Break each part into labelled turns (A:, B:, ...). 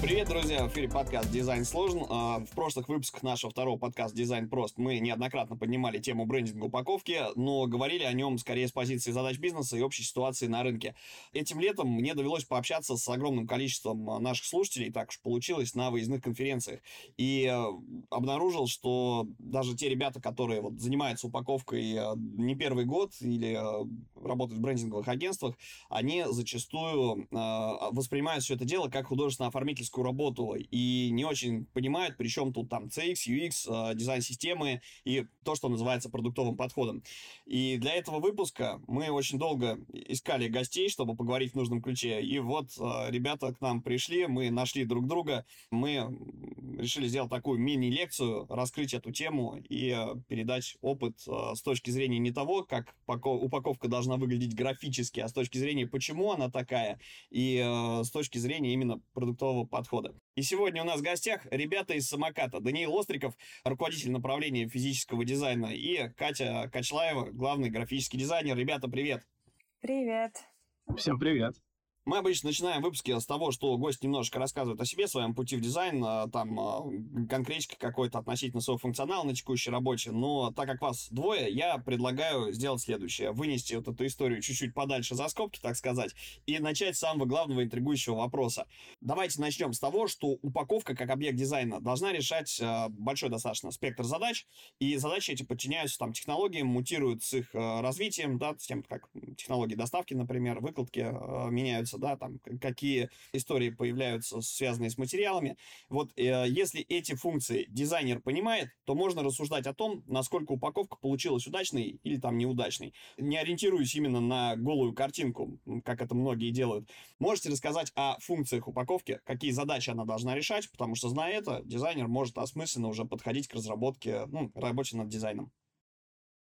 A: Привет, друзья! В эфире подкаст «Дизайн сложен». А, в прошлых выпусках нашего второго подкаста «Дизайн прост» мы неоднократно поднимали тему брендинга упаковки, но говорили о нем скорее с позиции задач бизнеса и общей ситуации на рынке. Этим летом мне довелось пообщаться с огромным количеством а, наших слушателей, так уж получилось, на выездных конференциях. И а, обнаружил, что даже те ребята, которые вот занимаются упаковкой не первый год или работают в брендинговых агентствах, они зачастую воспринимают все это дело как художественно-оформительское исследовательскую работу и не очень понимают, при чем тут там CX, UX, э, дизайн системы и то, что называется продуктовым подходом. И для этого выпуска мы очень долго искали гостей, чтобы поговорить в нужном ключе. И вот э, ребята к нам пришли, мы нашли друг друга, мы решили сделать такую мини-лекцию, раскрыть эту тему и э, передать опыт с точки зрения не того, как упаковка должна выглядеть графически, а с точки зрения, почему она такая, и с точки зрения именно продуктового подхода. И сегодня у нас в гостях ребята из самоката. Даниил Остриков, руководитель направления физического дизайна, и Катя Качлаева, главный графический дизайнер. Ребята, привет!
B: Привет!
C: Всем привет!
A: Мы обычно начинаем выпуски с того, что гость немножко рассказывает о себе, своем пути в дизайн, а, там а, конкретика какой-то относительно своего функционала на текущей работе. Но так как вас двое, я предлагаю сделать следующее. Вынести вот эту историю чуть-чуть подальше за скобки, так сказать, и начать с самого главного интригующего вопроса. Давайте начнем с того, что упаковка как объект дизайна должна решать а, большой достаточно спектр задач, и задачи эти подчиняются там технологиям, мутируют с их развитием, да, с тем, как технологии доставки, например, выкладки меняются да, там, какие истории появляются, связанные с материалами. Вот э, если эти функции дизайнер понимает, то можно рассуждать о том, насколько упаковка получилась удачной или там неудачной. Не ориентируясь именно на голую картинку, как это многие делают. Можете рассказать о функциях упаковки, какие задачи она должна решать, потому что, зная это, дизайнер может осмысленно уже подходить к разработке, ну, работе над дизайном.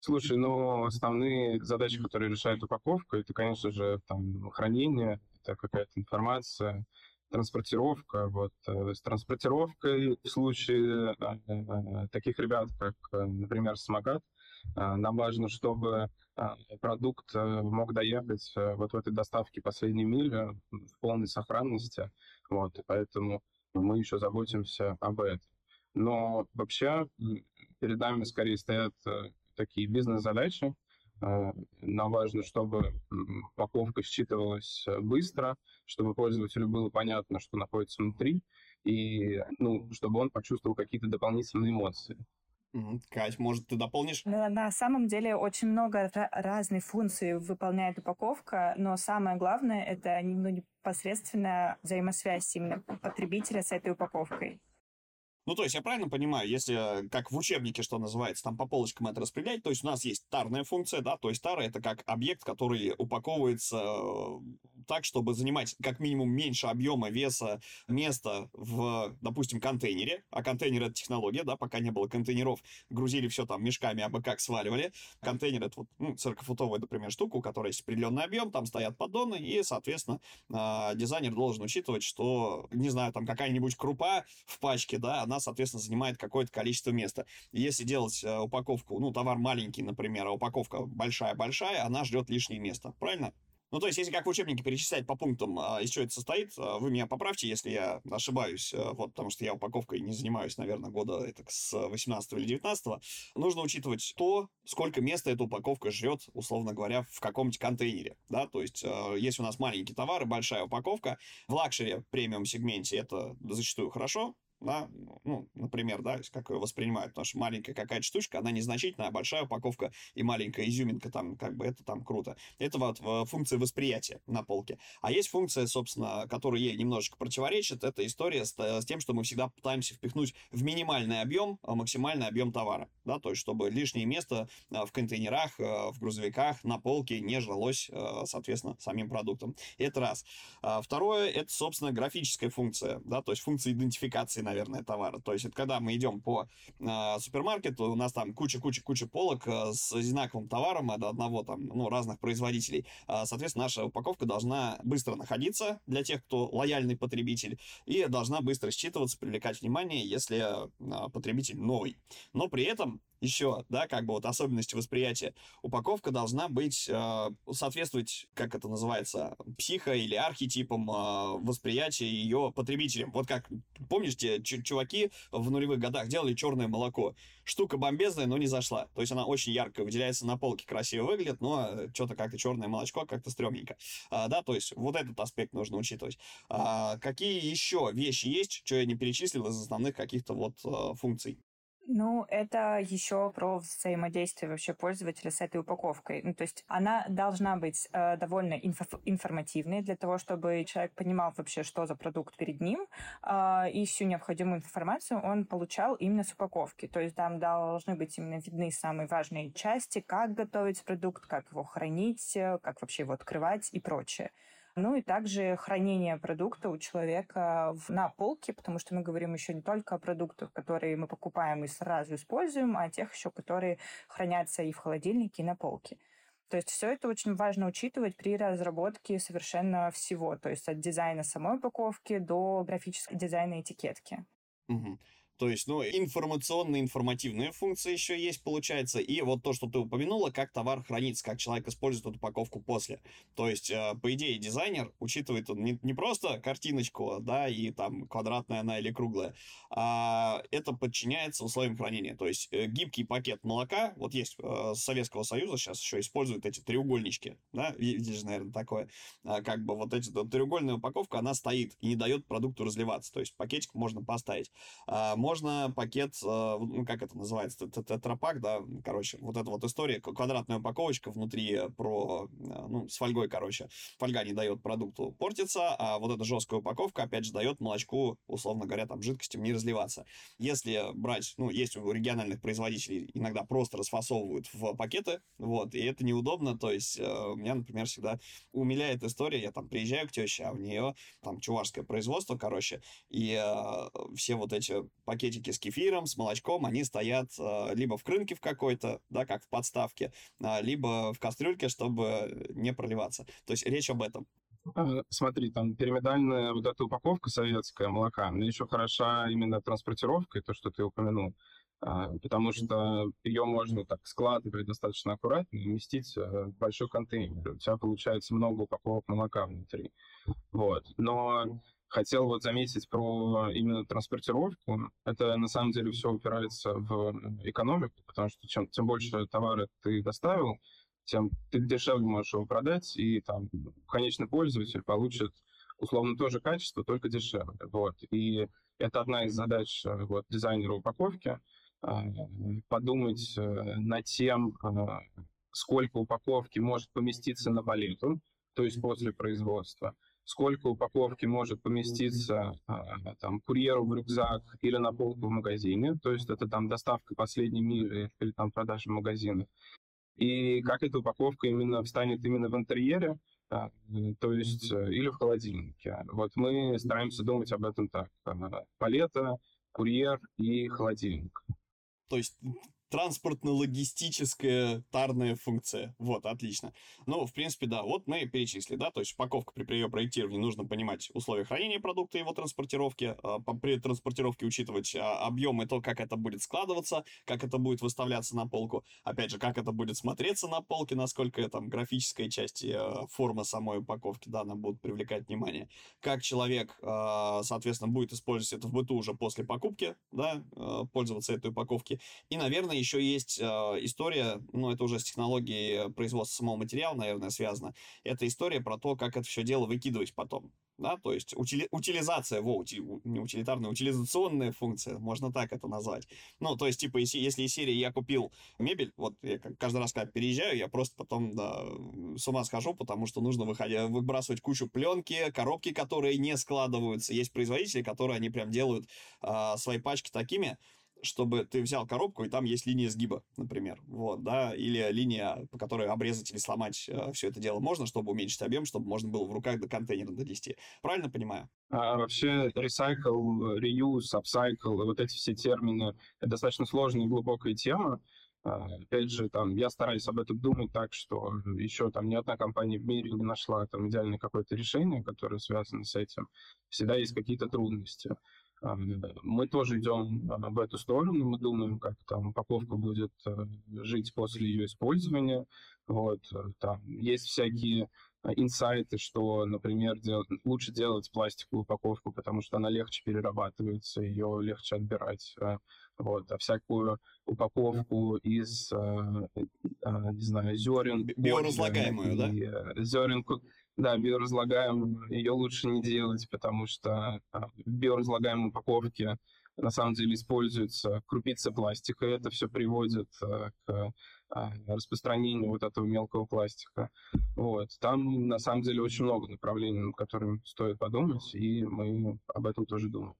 C: Слушай, ну, основные задачи, которые решает упаковка, это, конечно же, там, хранение, это какая-то информация, транспортировка. Вот. Э, с транспортировкой в случае э, э, таких ребят, как, например, самокат, нам важно, чтобы продукт мог доехать вот в этой доставке последней мили в полной сохранности. Вот, и поэтому мы еще заботимся об этом. Но вообще перед нами скорее стоят такие бизнес-задачи, нам важно, чтобы упаковка считывалась э, быстро, чтобы пользователю было понятно, что находится внутри, и ну, чтобы он почувствовал какие-то дополнительные эмоции.
A: Кать, может, ты дополнишь?
B: На, на самом деле очень много разных функций выполняет упаковка, но самое главное — это ну, непосредственная взаимосвязь именно потребителя с этой упаковкой.
A: Ну, то есть я правильно понимаю, если как в учебнике, что называется, там по полочкам это распределять, то есть у нас есть тарная функция, да, то есть тара это как объект, который упаковывается э, так, чтобы занимать как минимум меньше объема, веса, места в, допустим, контейнере, а контейнер это технология, да, пока не было контейнеров, грузили все там мешками, абы как сваливали. Контейнер это вот ну, 40-футовая, например, штука, у которой есть определенный объем, там стоят поддоны, и, соответственно, э, дизайнер должен учитывать, что, не знаю, там какая-нибудь крупа в пачке, да, она она, соответственно, занимает какое-то количество места. Если делать э, упаковку, ну, товар маленький, например, а упаковка большая-большая, она ждет лишнее место. Правильно? Ну, то есть, если как в учебнике перечислять по пунктам, а, из чего это состоит, а, вы меня поправьте, если я ошибаюсь, а, вот, потому что я упаковкой не занимаюсь, наверное, года это с 18 или 19 нужно учитывать то, сколько места эта упаковка жрет, условно говоря, в каком-нибудь контейнере, да, то есть, если у нас маленький товар и большая упаковка, в лакшере премиум сегменте это зачастую хорошо, да, ну, например, да, как ее воспринимают, потому что маленькая какая-то штучка, она незначительная, а большая упаковка и маленькая изюминка, там, как бы, это там круто. Это вот э, функция восприятия на полке. А есть функция, собственно, которая ей немножечко противоречит, это история с, с тем, что мы всегда пытаемся впихнуть в минимальный объем а максимальный объем товара, да, то есть, чтобы лишнее место э, в контейнерах, э, в грузовиках, на полке не жралось, соответственно, самим продуктом. Это раз. А второе, это, собственно, графическая функция, да, то есть функция идентификации наверное, товара. То есть это когда мы идем по э, супермаркету, у нас там куча-куча-куча полок э, с одинаковым товаром от одного там, ну, разных производителей. Э, соответственно, наша упаковка должна быстро находиться для тех, кто лояльный потребитель, и должна быстро считываться, привлекать внимание, если э, потребитель новый. Но при этом еще, да, как бы вот особенности восприятия. Упаковка должна быть, э, соответствовать, как это называется, психо- или архетипам э, восприятия ее потребителям. Вот как, помнишь, те чуваки в нулевых годах делали черное молоко. Штука бомбезная, но не зашла. То есть она очень ярко выделяется на полке, красиво выглядит, но что-то как-то черное молочко как-то стрёмненько. А, да, то есть вот этот аспект нужно учитывать. А, какие еще вещи есть, что я не перечислил из основных каких-то вот э, функций?
B: Ну, это еще про взаимодействие вообще пользователя с этой упаковкой. Ну, то есть она должна быть э, довольно инфо- информативной для того, чтобы человек понимал вообще, что за продукт перед ним, э, и всю необходимую информацию он получал именно с упаковки. То есть там должны быть именно видны самые важные части, как готовить продукт, как его хранить, э, как вообще его открывать и прочее. Ну и также хранение продукта у человека на полке, потому что мы говорим еще не только о продуктах, которые мы покупаем и сразу используем, а о тех еще, которые хранятся и в холодильнике, и на полке. То есть все это очень важно учитывать при разработке совершенно всего, то есть от дизайна самой упаковки до графического дизайна этикетки.
A: Угу. То есть, ну, информационные, информативные функции еще есть, получается. И вот то, что ты упомянула, как товар хранится, как человек использует эту упаковку после. То есть, э, по идее, дизайнер учитывает он не, не просто картиночку, да, и там квадратная она или круглая, а это подчиняется условиям хранения. То есть, э, гибкий пакет молока, вот есть э, Советского Союза сейчас еще используют эти треугольнички, да, видишь, наверное, такое. А, как бы вот эти вот, треугольная упаковка, она стоит и не дает продукту разливаться. То есть, пакетик можно поставить. Можно пакет, э, ну, как это называется, тетрапак, да, короче, вот эта вот история, квадратная упаковочка внутри про, э, ну, с фольгой, короче. Фольга не дает продукту портиться, а вот эта жесткая упаковка, опять же, дает молочку, условно говоря, там, жидкостям не разливаться. Если брать, ну, есть у региональных производителей, иногда просто расфасовывают в пакеты, вот, и это неудобно, то есть э, меня, например, всегда умиляет история, я там приезжаю к теще, а у нее там чувашское производство, короче, и э, все вот эти пакетики с кефиром, с молочком, они стоят э, либо в крынке в какой-то, да, как в подставке, э, либо в кастрюльке, чтобы не проливаться. То есть речь об этом.
C: А, смотри, там пирамидальная вот эта упаковка советская молока, она еще хороша именно транспортировкой, то, что ты упомянул, а, потому что ее можно так складывать достаточно аккуратно и уместить э, в большой контейнер. У тебя получается много упаковок молока внутри. Вот. Но хотел вот заметить про именно транспортировку. Это на самом деле все упирается в экономику, потому что чем, тем больше товара ты доставил, тем ты дешевле можешь его продать, и там конечный пользователь получит условно тоже качество, только дешевле. Вот. И это одна из задач э, вот, дизайнера упаковки, а, подумать э, над тем, а, сколько упаковки может поместиться на палету, то есть после производства, сколько упаковки может поместиться а, там, курьеру в рюкзак или на полку в магазине, то есть это там доставка последней мили или там продажа магазина, и как эта упаковка именно встанет именно в интерьере, а, то есть э, или в холодильнике. Вот мы стараемся думать об этом так. Палета, курьер и холодильник.
A: То есть транспортно-логистическая тарная функция. Вот, отлично. Ну, в принципе, да, вот мы перечислили, да, то есть упаковка при ее проектировании нужно понимать условия хранения продукта и его транспортировки, а, при транспортировке учитывать а, объем и то, как это будет складываться, как это будет выставляться на полку, опять же, как это будет смотреться на полке, насколько там графическая часть и а, форма самой упаковки, да, она будет привлекать внимание, как человек, соответственно, будет использовать это в быту уже после покупки, да, пользоваться этой упаковки, и, наверное, еще есть э, история, ну, это уже с технологией производства самого материала, наверное, связано. Это история про то, как это все дело выкидывать потом. Да, то есть утили, утилизация, во, ути, не утилитарная, утилизационная функция, можно так это назвать. Ну, то есть, типа, если, если из серии я купил мебель, вот я каждый раз, когда переезжаю, я просто потом да, с ума схожу, потому что нужно выходя, выбрасывать кучу пленки, коробки, которые не складываются. Есть производители, которые они прям делают а, свои пачки такими, чтобы ты взял коробку, и там есть линия сгиба, например, вот, да, или линия, по которой обрезать или сломать э, все это дело можно, чтобы уменьшить объем, чтобы можно было в руках до контейнера донести. Правильно понимаю?
C: А вообще recycle, reuse, upcycle, вот эти все термины, это достаточно сложная и глубокая тема. А, опять же, там, я стараюсь об этом думать так, что еще там ни одна компания в мире не нашла там идеальное какое-то решение, которое связано с этим. Всегда есть какие-то трудности. Мы тоже идем в эту сторону, мы думаем, как там упаковка будет жить после ее использования. Вот, там есть всякие инсайты, что, например, дел... лучше делать пластиковую упаковку, потому что она легче перерабатывается, ее легче отбирать. Вот, а всякую упаковку из, не знаю, зерен...
A: Биоразлагаемую, да?
C: Зерен, да, биоразлагаемую, ее лучше не делать, потому что а, в биоразлагаемой упаковке на самом деле используется крупица пластика, и это все приводит а, к а, распространению вот этого мелкого пластика. Вот. Там на самом деле очень много направлений, над которыми стоит подумать, и мы об этом тоже думаем.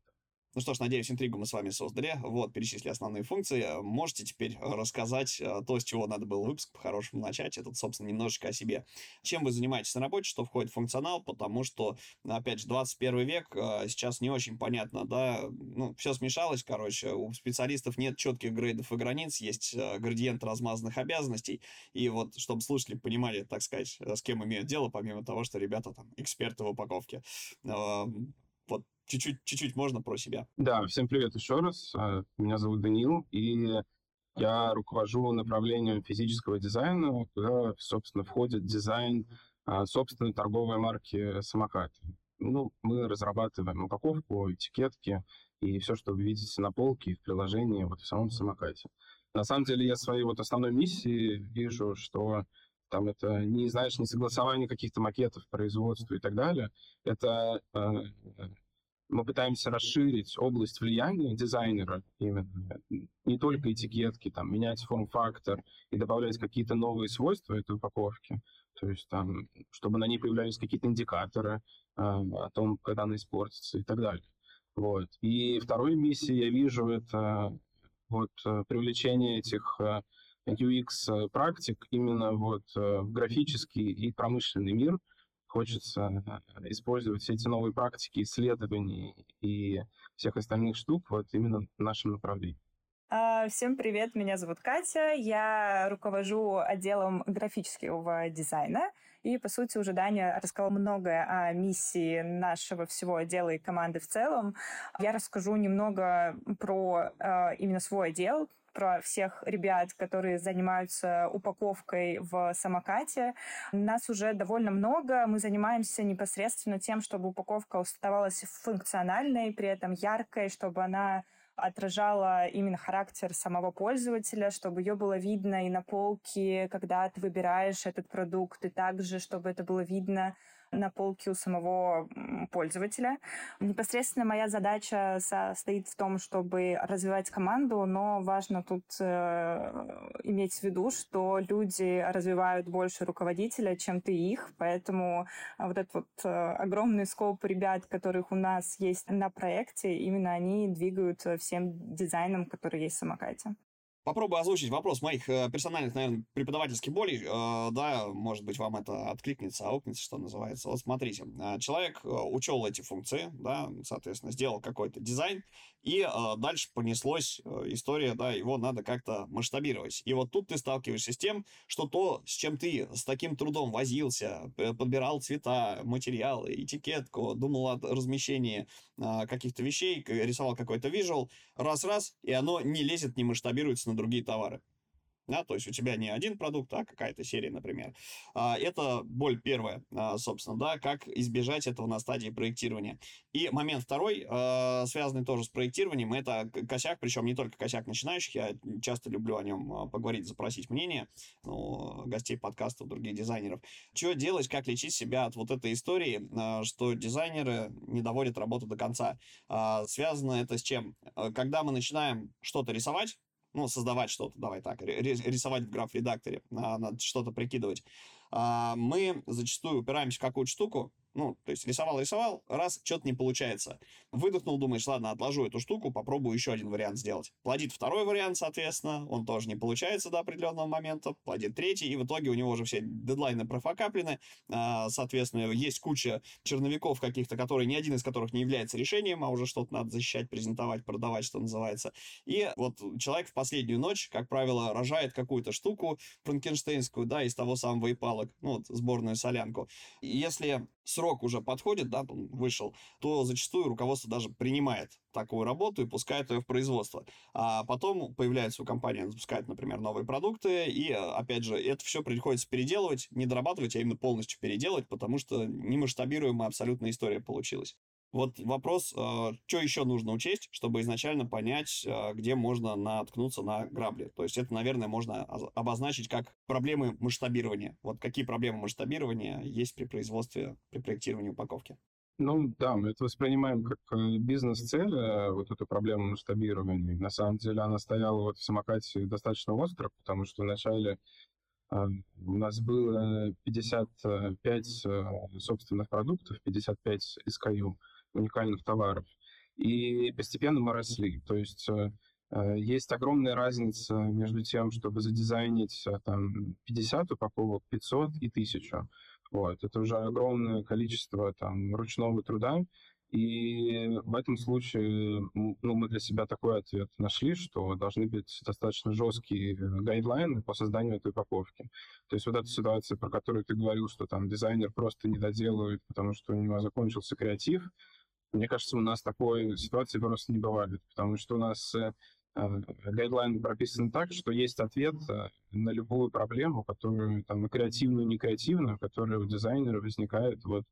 A: Ну что ж, надеюсь, интригу мы с вами создали. Вот, перечислили основные функции. Можете теперь рассказать э, то, с чего надо было выпуск по-хорошему начать. Это, собственно, немножечко о себе. Чем вы занимаетесь на работе, что входит в функционал, потому что, опять же, 21 век, э, сейчас не очень понятно, да, ну, все смешалось, короче, у специалистов нет четких грейдов и границ, есть э, градиент размазанных обязанностей, и вот, чтобы слушатели понимали, так сказать, с кем имеют дело, помимо того, что ребята там эксперты в упаковке, вот чуть-чуть, чуть-чуть можно про себя.
C: Да, всем привет еще раз. А, меня зовут Данил, и я руковожу направлением физического дизайна, куда, собственно, входит дизайн а, собственной торговой марки самокат. Ну, мы разрабатываем упаковку, этикетки и все, что вы видите на полке в приложении, вот в самом самокате. На самом деле я своей вот основной миссии вижу, что там это не, знаешь, не согласование каких-то макетов производства и так далее. Это э, мы пытаемся расширить область влияния дизайнера именно. Не только этикетки, там, менять форм-фактор и добавлять какие-то новые свойства этой упаковки. То есть там, чтобы на ней появлялись какие-то индикаторы э, о том, когда она испортится и так далее. Вот. И второй миссией я вижу это вот э, привлечение этих э, UX-практик именно вот в графический и промышленный мир – хочется э, использовать все эти новые практики, исследований и всех остальных штук вот именно в нашем направлении.
B: А, всем привет, меня зовут Катя, я руковожу отделом графического дизайна, и, по сути, уже Даня рассказал многое о миссии нашего всего отдела и команды в целом. Я расскажу немного про э, именно свой отдел, про всех ребят, которые занимаются упаковкой в самокате. Нас уже довольно много. Мы занимаемся непосредственно тем, чтобы упаковка оставалась функциональной, при этом яркой, чтобы она отражала именно характер самого пользователя, чтобы ее было видно и на полке, когда ты выбираешь этот продукт, и также, чтобы это было видно на полке у самого пользователя. Непосредственно моя задача состоит в том, чтобы развивать команду, но важно тут э, иметь в виду, что люди развивают больше руководителя, чем ты их, поэтому вот этот вот э, огромный скоп ребят, которых у нас есть на проекте, именно они двигают всем дизайном, который есть в самокате.
A: Попробую озвучить вопрос моих э, персональных, наверное, преподавательских болей. Э, да, может быть, вам это откликнется, аукнется, что называется. Вот смотрите, э, человек учел эти функции, да, соответственно, сделал какой-то дизайн, и э, дальше понеслась э, история, да, его надо как-то масштабировать. И вот тут ты сталкиваешься с тем, что то, с чем ты с таким трудом возился, подбирал цвета, материалы, этикетку, думал о размещении э, каких-то вещей, рисовал какой-то визуал, раз-раз, и оно не лезет, не масштабируется на другие товары да, то есть у тебя не один продукт, а какая-то серия, например. А, это боль первая, а, собственно, да, как избежать этого на стадии проектирования. И момент второй, а, связанный тоже с проектированием, это косяк, причем не только косяк начинающих, я часто люблю о нем поговорить, запросить мнение ну, гостей подкастов, других дизайнеров. Что делать, как лечить себя от вот этой истории, что дизайнеры не доводят работу до конца. Связано это с чем? Когда мы начинаем что-то рисовать, ну, создавать что-то, давай так, рисовать в граф-редакторе, а, надо что-то прикидывать, а, мы зачастую упираемся в какую-то штуку, ну, то есть рисовал-рисовал, раз, что-то не получается. Выдохнул, думаешь, ладно, отложу эту штуку, попробую еще один вариант сделать. Плодит второй вариант, соответственно, он тоже не получается до определенного момента, плодит третий, и в итоге у него уже все дедлайны профокаплены, а, соответственно, есть куча черновиков каких-то, которые, ни один из которых не является решением, а уже что-то надо защищать, презентовать, продавать, что называется. И вот человек в последнюю ночь, как правило, рожает какую-то штуку франкенштейнскую, да, из того самого и ну, вот, сборную солянку. Если срок уже подходит, да, он вышел, то зачастую руководство даже принимает такую работу и пускает ее в производство. А потом появляется у компании, она запускает, например, новые продукты, и, опять же, это все приходится переделывать, не дорабатывать, а именно полностью переделать, потому что немасштабируемая абсолютная история получилась. Вот вопрос, э, что еще нужно учесть, чтобы изначально понять, э, где можно наткнуться на грабли. То есть это, наверное, можно обозначить как проблемы масштабирования. Вот какие проблемы масштабирования есть при производстве, при проектировании упаковки.
C: Ну да, мы это воспринимаем как э, бизнес-цель, вот эту проблему масштабирования. На самом деле она стояла вот в самокате достаточно остро, потому что вначале у нас было 55 собственных продуктов, 55 SKU уникальных товаров. И постепенно мы росли. То есть э, э, есть огромная разница между тем, чтобы задизайнить э, там 50 упаковок, 500 и 1000. Вот. Это уже огромное количество там, ручного труда. И в этом случае ну, мы для себя такой ответ нашли, что должны быть достаточно жесткие гайдлайны по созданию этой упаковки. То есть вот эта ситуация, про которую ты говорил, что там дизайнер просто не доделывает, потому что у него закончился креатив, мне кажется, у нас такой ситуации просто не бывает, потому что у нас э, э, гайдлайн прописан так, что есть ответ э, на любую проблему, которую там и креативную, и не креативную, которая у дизайнера возникает вот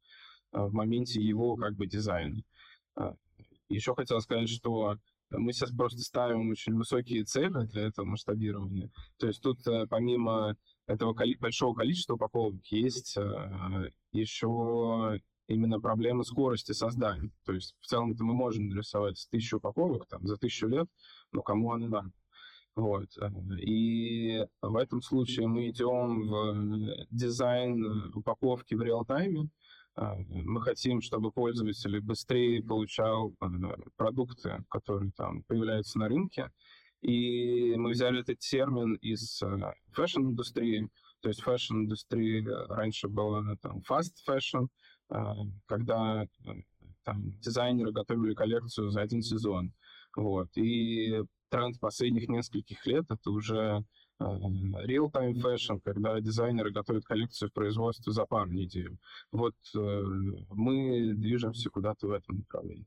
C: в моменте его как бы дизайна. Еще хотел сказать, что мы сейчас просто ставим очень высокие цели для этого масштабирования. То есть тут помимо этого большого количества упаковок есть еще именно проблема скорости создания. То есть в целом мы можем нарисовать тысячу упаковок там, за тысячу лет, но кому она надо? Вот. И в этом случае мы идем в дизайн упаковки в real-time е. Мы хотим, чтобы пользователь быстрее получал э, продукты, которые там появляются на рынке. И мы взяли этот термин из э, фэшн-индустрии. То есть фэшн-индустрия раньше была там fast fashion, когда э, там, дизайнеры готовили коллекцию за один сезон. Вот. И тренд последних нескольких лет — это уже а, real-time fashion, когда дизайнеры готовят коллекцию в производстве за пару недель. Вот э, мы движемся куда-то в этом направлении.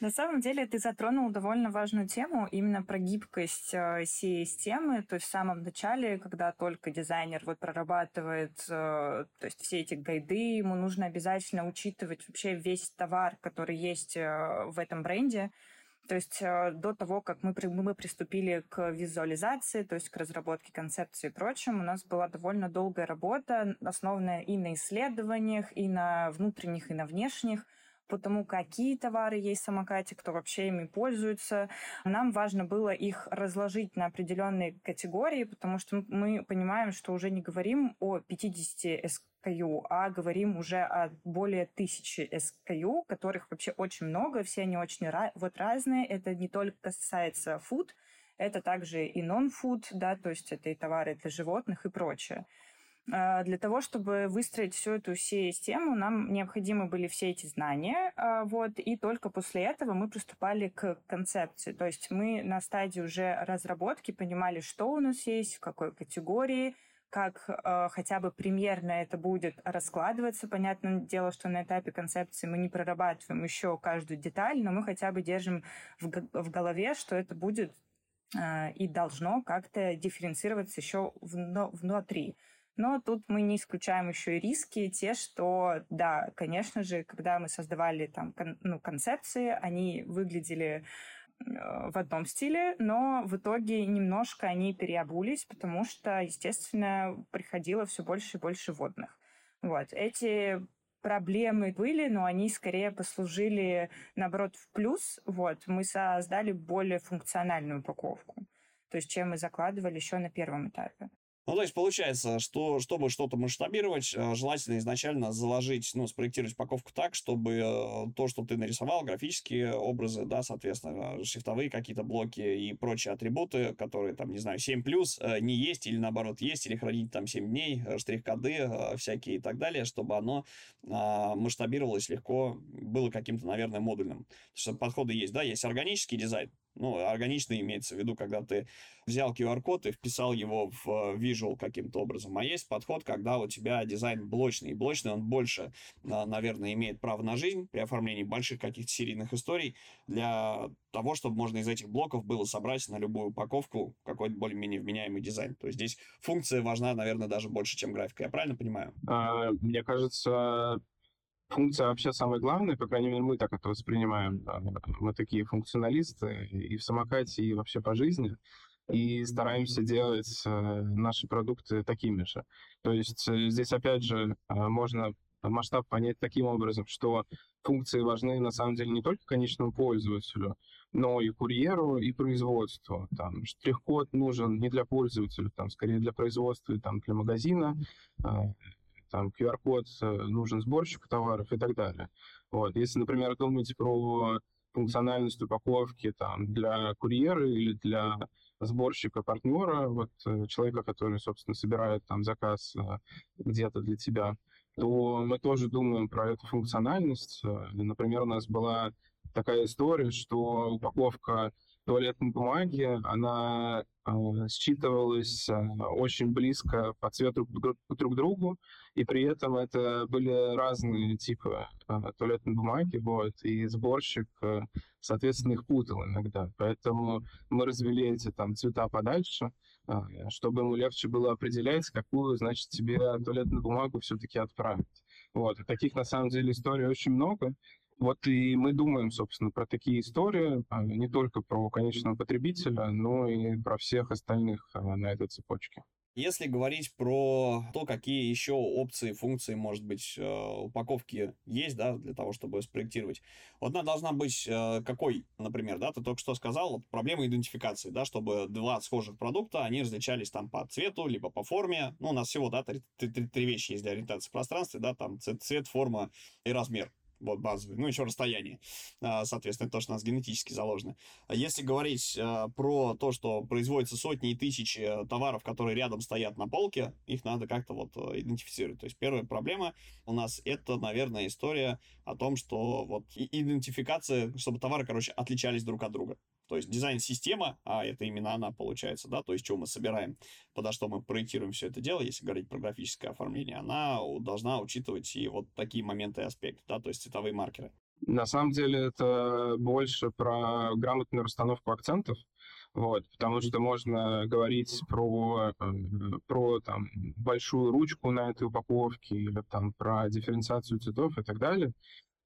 B: На самом деле ты затронул довольно важную тему, именно про гибкость э, системы. То есть в самом начале, когда только дизайнер вот прорабатывает э, то есть все эти гайды, ему нужно обязательно учитывать вообще весь товар, который есть э, в этом бренде. То есть до того, как мы, мы приступили к визуализации, то есть к разработке концепции и прочим, у нас была довольно долгая работа, основанная и на исследованиях, и на внутренних, и на внешних по тому, какие товары есть в самокате, кто вообще ими пользуется. Нам важно было их разложить на определенные категории, потому что мы понимаем, что уже не говорим о 50 SKU, а говорим уже о более тысячи SKU, которых вообще очень много, все они очень вот разные. Это не только касается food, это также и non-food, да, то есть это и товары для животных и прочее. А, для того, чтобы выстроить всю эту систему, нам необходимы были все эти знания, а, вот, и только после этого мы приступали к концепции. То есть мы на стадии уже разработки понимали, что у нас есть, в какой категории, как э, хотя бы примерно это будет раскладываться. Понятное дело, что на этапе концепции мы не прорабатываем еще каждую деталь, но мы хотя бы держим в, в голове, что это будет э, и должно как-то дифференцироваться еще в, внутри. Но тут мы не исключаем еще и риски, те, что, да, конечно же, когда мы создавали там кон, ну, концепции, они выглядели э, в одном стиле, но в итоге немножко они переобулись, потому что, естественно, приходило все больше и больше водных. Вот. Эти проблемы были, но они скорее послужили, наоборот, в плюс. Вот. Мы создали более функциональную упаковку, то есть чем мы закладывали еще на первом этапе.
A: Ну, то есть получается, что чтобы что-то масштабировать, э, желательно изначально заложить, ну, спроектировать упаковку так, чтобы э, то, что ты нарисовал, графические образы, да, соответственно, шрифтовые какие-то блоки и прочие атрибуты, которые, там, не знаю, 7+, э, не есть или, наоборот, есть, или хранить там 7 дней, штрих-коды всякие и так далее, чтобы оно а, масштабировалось легко, было каким-то, наверное, модульным. Потому что подходы есть, да, есть органический дизайн, Ну, органично имеется в виду, когда ты взял QR-код и вписал его в э, visual каким-то образом. А есть подход, когда у тебя дизайн блочный. И блочный он больше, а, наверное, имеет право на жизнь при оформлении больших каких-то серийных историй для того, чтобы можно из этих блоков было собрать на любую упаковку какой-то более-менее вменяемый дизайн. То есть здесь функция важна, наверное, даже больше, чем графика. Я правильно понимаю?
C: А, мне кажется, функция вообще самая главная, по крайней мере, мы так это воспринимаем. Мы такие функционалисты и в самокате, и вообще по жизни, и стараемся делать э, наши продукты такими же. То есть э, здесь, опять же, э, можно масштаб понять таким образом, что функции важны на самом деле не только конечному пользователю, но и курьеру, и производству. Там штрих-код нужен не для пользователя, там скорее для производства, там для магазина, там QR-код э, нужен сборщику товаров и так далее. Вот. Если, например, думать про функциональность упаковки там, для курьера или для сборщика партнера, вот э, человека, который, собственно, собирает там заказ э, где-то для тебя, то мы тоже думаем про эту функциональность. Например, у нас была такая история, что упаковка туалетной бумаги, она э, считывалась э, очень близко по цвету друг, друг другу, и при этом это были разные типы э, туалетной бумаги, вот, и сборщик, э, соответственно, их путал иногда. Поэтому мы развели эти там цвета подальше, э, чтобы ему легче было определять, какую, значит, тебе туалетную бумагу все-таки отправить. Вот, таких, на самом деле, историй очень много. Вот и мы думаем, собственно, про такие истории, а, не только про конечного потребителя, но и про всех остальных а, на этой цепочке.
A: Если говорить про то, какие еще опции, функции, может быть, э, упаковки есть, да, для того, чтобы спроектировать. Вот она должна быть э, какой, например, да, ты только что сказал, вот, проблема идентификации, да, чтобы два схожих продукта, они различались там по цвету, либо по форме. Ну, у нас всего, да, три, три, три вещи есть для ориентации в пространстве, да, там цвет, форма и размер вот базовый, ну, еще расстояние, а, соответственно, то, что у нас генетически заложено. Если говорить а, про то, что производится сотни и тысячи э, товаров, которые рядом стоят на полке, их надо как-то вот э, идентифицировать. То есть первая проблема у нас это, наверное, история о том, что вот идентификация, чтобы товары, короче, отличались друг от друга. То есть дизайн-система, а это именно она получается, да, то есть что мы собираем, подо что мы проектируем все это дело, если говорить про графическое оформление, она должна учитывать и вот такие моменты и аспекты, да, то есть цветовые маркеры.
C: На самом деле это больше про грамотную расстановку акцентов, вот, потому что можно говорить про, э, про там, большую ручку на этой упаковке или там, про дифференциацию цветов и так далее.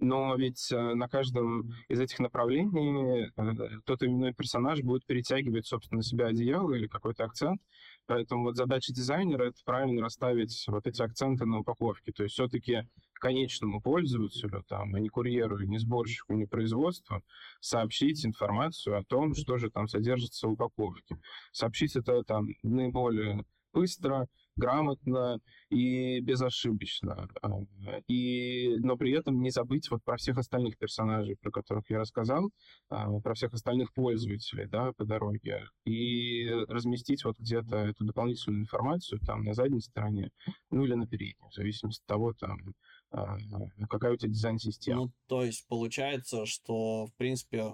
C: Но ведь э, на каждом из этих направлений э, тот именной персонаж будет перетягивать, собственно, себя одеяло или какой-то акцент. Поэтому вот задача дизайнера — это правильно расставить вот эти акценты на упаковке. То есть все-таки конечному пользователю, там, а не курьеру, не сборщику, не производству, сообщить информацию о том, что же там содержится в упаковке. Сообщить это там наиболее быстро, грамотно и безошибочно. И, но при этом не забыть вот про всех остальных персонажей, про которых я рассказал, а, про всех остальных пользователей да, по дороге, и разместить вот где-то эту дополнительную информацию там на задней стороне, ну или на передней, в зависимости от того, там, какая у тебя дизайн-система.
A: Ну, то есть получается, что, в принципе,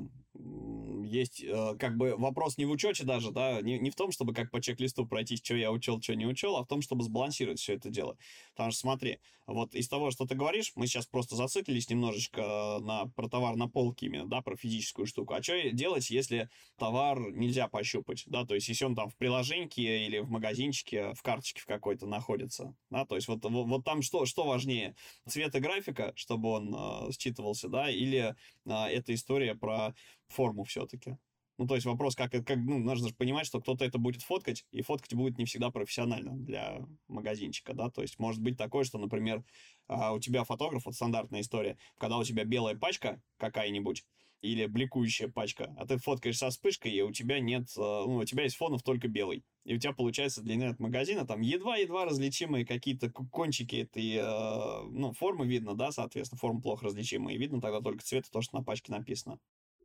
A: есть э, как бы вопрос не в учете даже, да, не, не в том, чтобы как по чек-листу пройтись, что я учел, что не учел, а в том, чтобы сбалансировать все это дело. Потому что смотри, вот из того, что ты говоришь, мы сейчас просто зациклились немножечко на, про товар на полке именно, да, про физическую штуку. А что делать, если товар нельзя пощупать, да, то есть если он там в приложеньке или в магазинчике, в карточке в какой-то находится, да, то есть вот, вот, вот там что, что важнее, цвет и графика, чтобы он э, считывался, да, или э, эта история про форму все-таки. Ну, то есть вопрос, как, как ну, нужно же понимать, что кто-то это будет фоткать, и фоткать будет не всегда профессионально для магазинчика, да, то есть может быть такое, что, например, а, у тебя фотограф, вот стандартная история, когда у тебя белая пачка какая-нибудь, или бликующая пачка, а ты фоткаешь со вспышкой, и у тебя нет, а, ну, у тебя есть фонов только белый. И у тебя получается для интернет-магазина там едва-едва различимые какие-то кончики этой, а, ну, формы видно, да, соответственно, форма плохо различимая, и видно тогда только цвет и то, что на пачке написано.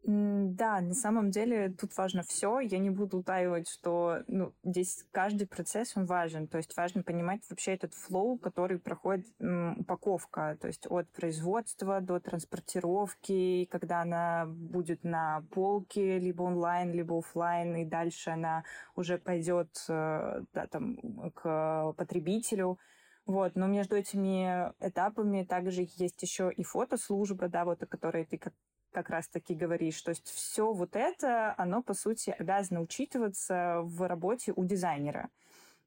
B: Да, на самом деле тут важно все. Я не буду утаивать, что ну, здесь каждый процесс, он важен. То есть важно понимать вообще этот флоу, который проходит м, упаковка. То есть от производства до транспортировки, когда она будет на полке, либо онлайн, либо офлайн, и дальше она уже пойдет э, да, там, к потребителю. Вот, но между этими этапами также есть еще и фотослужба, да, вот о которой ты как как раз-таки говоришь. То есть все вот это, оно, по сути, обязано учитываться в работе у дизайнера.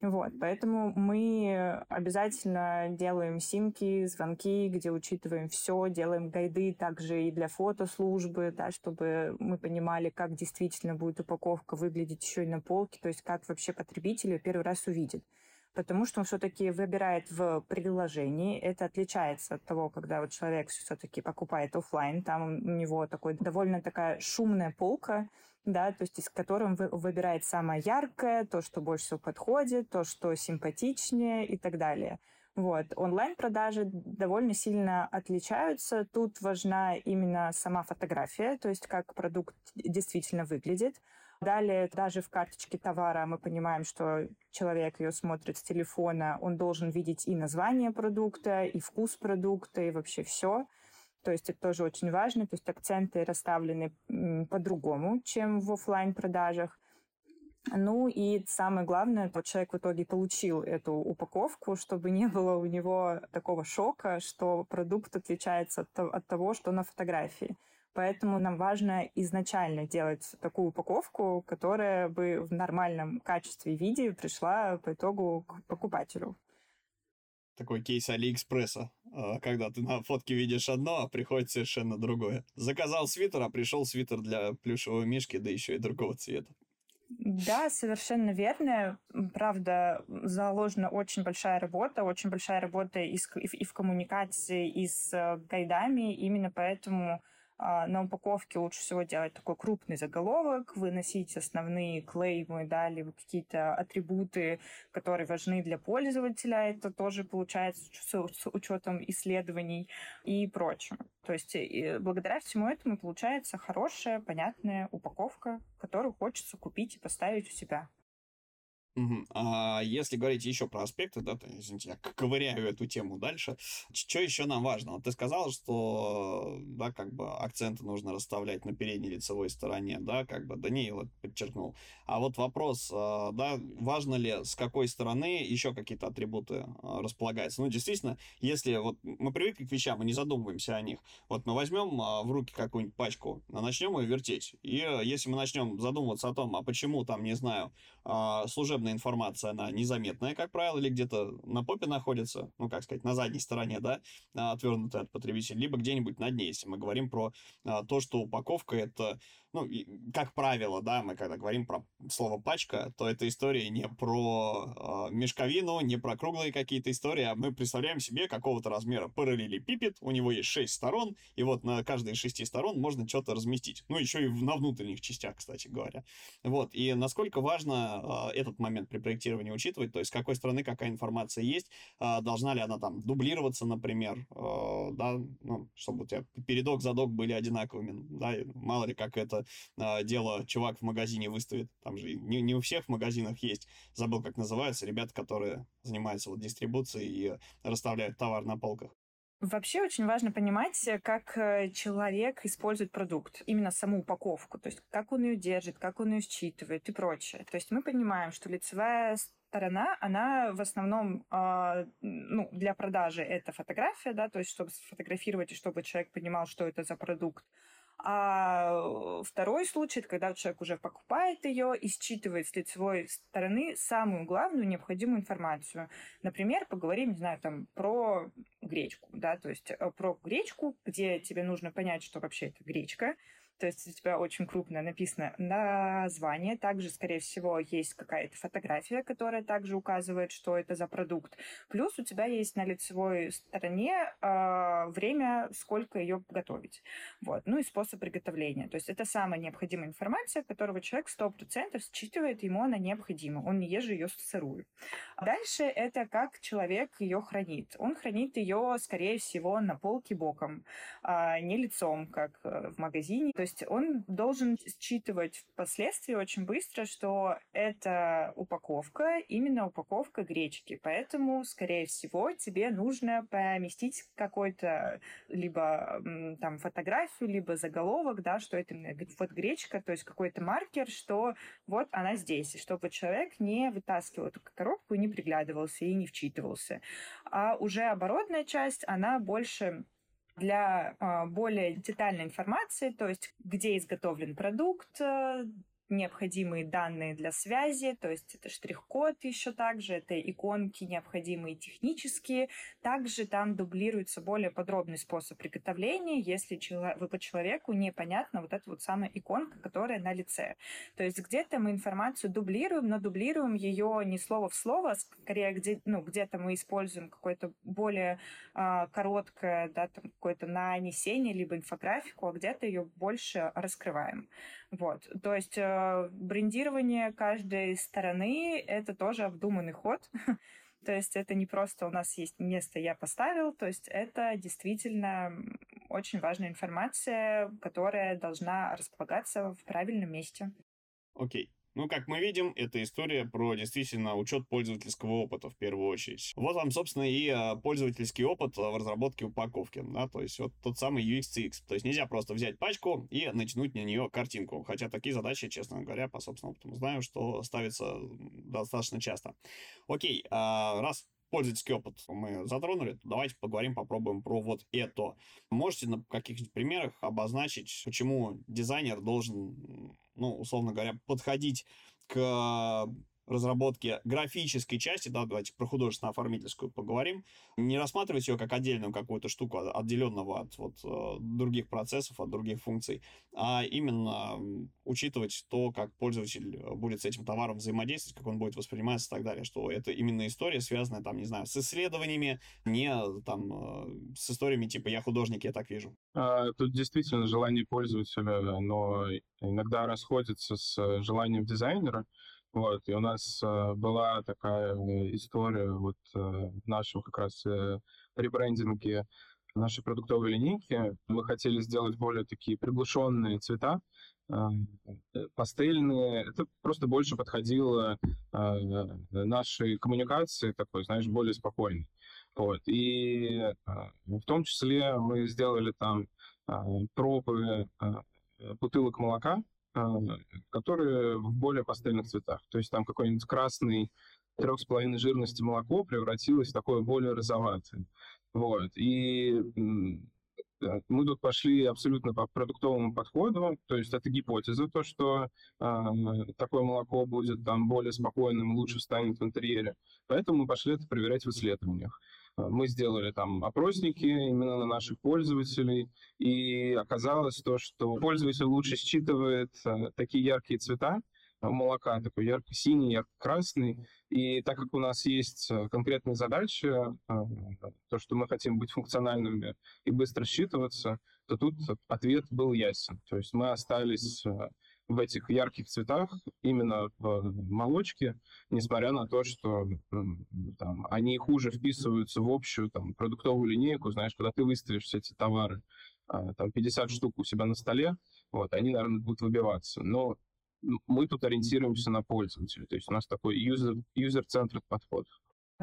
B: Вот, поэтому мы обязательно делаем симки, звонки, где учитываем все, делаем гайды также и для фотослужбы, да, чтобы мы понимали, как действительно будет упаковка выглядеть еще и на полке, то есть как вообще потребитель первый раз увидит потому что он все-таки выбирает в приложении. Это отличается от того, когда вот человек все-таки покупает офлайн, там у него такой довольно такая шумная полка, да, то есть из которой он выбирает самое яркое, то, что больше всего подходит, то, что симпатичнее и так далее. Вот. Онлайн-продажи довольно сильно отличаются. Тут важна именно сама фотография, то есть как продукт действительно выглядит. Далее, даже в карточке товара мы понимаем, что человек ее смотрит с телефона, он должен видеть и название продукта, и вкус продукта, и вообще все. То есть это тоже очень важно. То есть акценты расставлены по-другому, чем в офлайн продажах ну и самое главное, тот человек в итоге получил эту упаковку, чтобы не было у него такого шока, что продукт отличается от того, что на фотографии. Поэтому нам важно изначально делать такую упаковку, которая бы в нормальном качестве и виде пришла по итогу к покупателю.
A: Такой кейс Алиэкспресса, а, когда ты на фотке видишь одно, а приходит совершенно другое. Заказал свитер, а пришел свитер для плюшевого мишки, да еще и другого цвета.
B: Да, совершенно верно. Правда, заложена очень большая работа, очень большая работа и, в коммуникации, и с э, гайдами. Именно поэтому на упаковке лучше всего делать такой крупный заголовок, выносить основные клеймы, да, либо какие-то атрибуты, которые важны для пользователя. Это тоже получается с учетом исследований и прочим. То есть благодаря всему этому получается хорошая, понятная упаковка, которую хочется купить и поставить у себя.
A: Угу. А если говорить еще про аспекты, да, то, извините, я ковыряю эту тему дальше. Что еще нам важно? Вот ты сказал, что, да, как бы акценты нужно расставлять на передней лицевой стороне, да, как бы Даниил подчеркнул. А вот вопрос, а, да, важно ли с какой стороны еще какие-то атрибуты а, располагаются? Ну, действительно, если вот мы привыкли к вещам, мы не задумываемся о них. Вот мы возьмем а, в руки какую-нибудь пачку, начнем ее вертеть. И если мы начнем задумываться о том, а почему там, не знаю, служебный служебная информация, она незаметная, как правило, или где-то на попе находится, ну, как сказать, на задней стороне, да, отвернутая от потребителя, либо где-нибудь над ней, если мы говорим про а, то, что упаковка — это ну, как правило, да, мы когда говорим про слово пачка, то эта история не про э, мешковину, не про круглые какие-то истории, а мы представляем себе какого-то размера параллелепипед, у него есть шесть сторон, и вот на каждой из шести сторон можно что-то разместить. Ну, еще и на внутренних частях, кстати говоря. Вот, и насколько важно э, этот момент при проектировании учитывать, то есть с какой стороны какая информация есть, э, должна ли она там дублироваться, например, э, да, ну, чтобы у тебя передок, задок были одинаковыми, да, мало ли как это э, дело чувак в магазине выставит. Там же не, не у всех магазинах есть, забыл, как называются, ребята, которые занимаются вот дистрибуцией и расставляют товар на полках.
B: Вообще очень важно понимать, как э, человек использует продукт, именно саму упаковку, то есть как он ее держит, как он ее считывает и прочее. То есть мы понимаем, что лицевая сторона, она в основном э, ну, для продажи это фотография, да, то есть чтобы сфотографировать и чтобы человек понимал, что это за продукт. А второй случай, это когда человек уже покупает ее и считывает с лицевой стороны самую главную необходимую информацию. Например, поговорим, не знаю, там про гречку, да, то есть э, про гречку, где тебе нужно понять, что вообще это гречка, то есть у тебя очень крупно написано название. Также, скорее всего, есть какая-то фотография, которая также указывает, что это за продукт. Плюс у тебя есть на лицевой стороне э, время, сколько ее готовить. Вот. Ну и способ приготовления. То есть это самая необходимая информация, которого человек 100% считывает, ему она необходима. Он не ест ее сырую. Дальше это как человек ее хранит. Он хранит ее, скорее всего, на полке боком, а не лицом, как э, в магазине. То есть есть он должен считывать впоследствии очень быстро, что это упаковка, именно упаковка гречки. Поэтому, скорее всего, тебе нужно поместить какой-то либо там фотографию, либо заголовок, да, что это вот гречка, то есть какой-то маркер, что вот она здесь, чтобы человек не вытаскивал эту коробку и не приглядывался и не вчитывался. А уже оборотная часть, она больше для э, более детальной информации, то есть где изготовлен продукт, э, необходимые данные для связи, то есть это штрих-код еще также, это иконки необходимые технические. Также там дублируется более подробный способ приготовления, если вы по человеку непонятна вот эта вот самая иконка, которая на лице. То есть где-то мы информацию дублируем, но дублируем ее не слово в слово, а скорее где, ну, где-то мы используем какое-то более э, короткое, да, там какое-то нанесение, либо инфографику, а где-то ее больше раскрываем. Вот. То есть э, брендирование каждой стороны — это тоже обдуманный ход. То есть это не просто у нас есть место, я поставил, то есть это действительно очень важная информация, которая должна располагаться в правильном месте.
A: Окей. Ну, как мы видим, это история про действительно учет пользовательского опыта в первую очередь. Вот вам, собственно, и а, пользовательский опыт в разработке упаковки, да, то есть вот тот самый UX-CX. То есть нельзя просто взять пачку и натянуть на нее картинку, хотя такие задачи, честно говоря, по собственному опыту знаю, что ставятся достаточно часто. Окей, а, раз пользовательский опыт мы затронули, давайте поговорим, попробуем про вот это. Можете на каких-нибудь примерах обозначить, почему дизайнер должен, ну, условно говоря, подходить к разработки графической части, да, давайте про художественно-оформительскую поговорим, не рассматривать ее как отдельную какую-то штуку, а, отделенного от вот, э, других процессов, от других функций, а именно учитывать то, как пользователь будет с этим товаром взаимодействовать, как он будет восприниматься и так далее, что это именно история, связанная, там, не знаю, с исследованиями, не там э, с историями типа «я художник, я так вижу».
C: А, тут действительно желание пользователя, но иногда расходится с желанием дизайнера, вот, и у нас э, была такая э, история вот э, в нашем как раз э, ребрендинге нашей продуктовой линейки. Мы хотели сделать более такие приглушенные цвета, э, пастельные. Это просто больше подходило э, нашей коммуникации такой, знаешь, более спокойной. Вот. И э, в том числе мы сделали там э, пробы э, бутылок молока, которые в более пастельных цветах. То есть там какой-нибудь красный трех с половиной жирности молоко превратилось в такое более розоватое. Вот. И мы тут пошли абсолютно по продуктовому подходу, то есть это гипотеза, то, что э, такое молоко будет там более спокойным, лучше станет в интерьере. Поэтому мы пошли это проверять в исследованиях. Э, мы сделали там опросники именно на наших пользователей, и оказалось то, что пользователь лучше считывает э, такие яркие цвета, э, молока такой ярко-синий, ярко-красный. И так как у нас есть конкретная задача, то, что мы хотим быть функциональными и быстро считываться, то тут ответ был ясен. То есть мы остались в этих ярких цветах, именно в молочке, несмотря на то, что там, они хуже вписываются в общую там, продуктовую линейку. Знаешь, когда ты выставишь все эти товары, а, там 50 штук у себя на столе, вот, они, наверное, будут выбиваться. Но мы тут ориентируемся на пользователя. То есть у нас такой user-centered подход.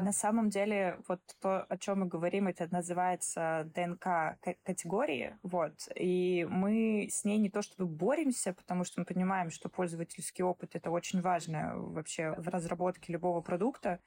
B: На самом деле, вот то, о чем мы говорим, это называется ДНК категории, вот, и мы с ней не то чтобы боремся, потому что мы понимаем, что пользовательский опыт — это очень важно вообще в разработке любого продукта,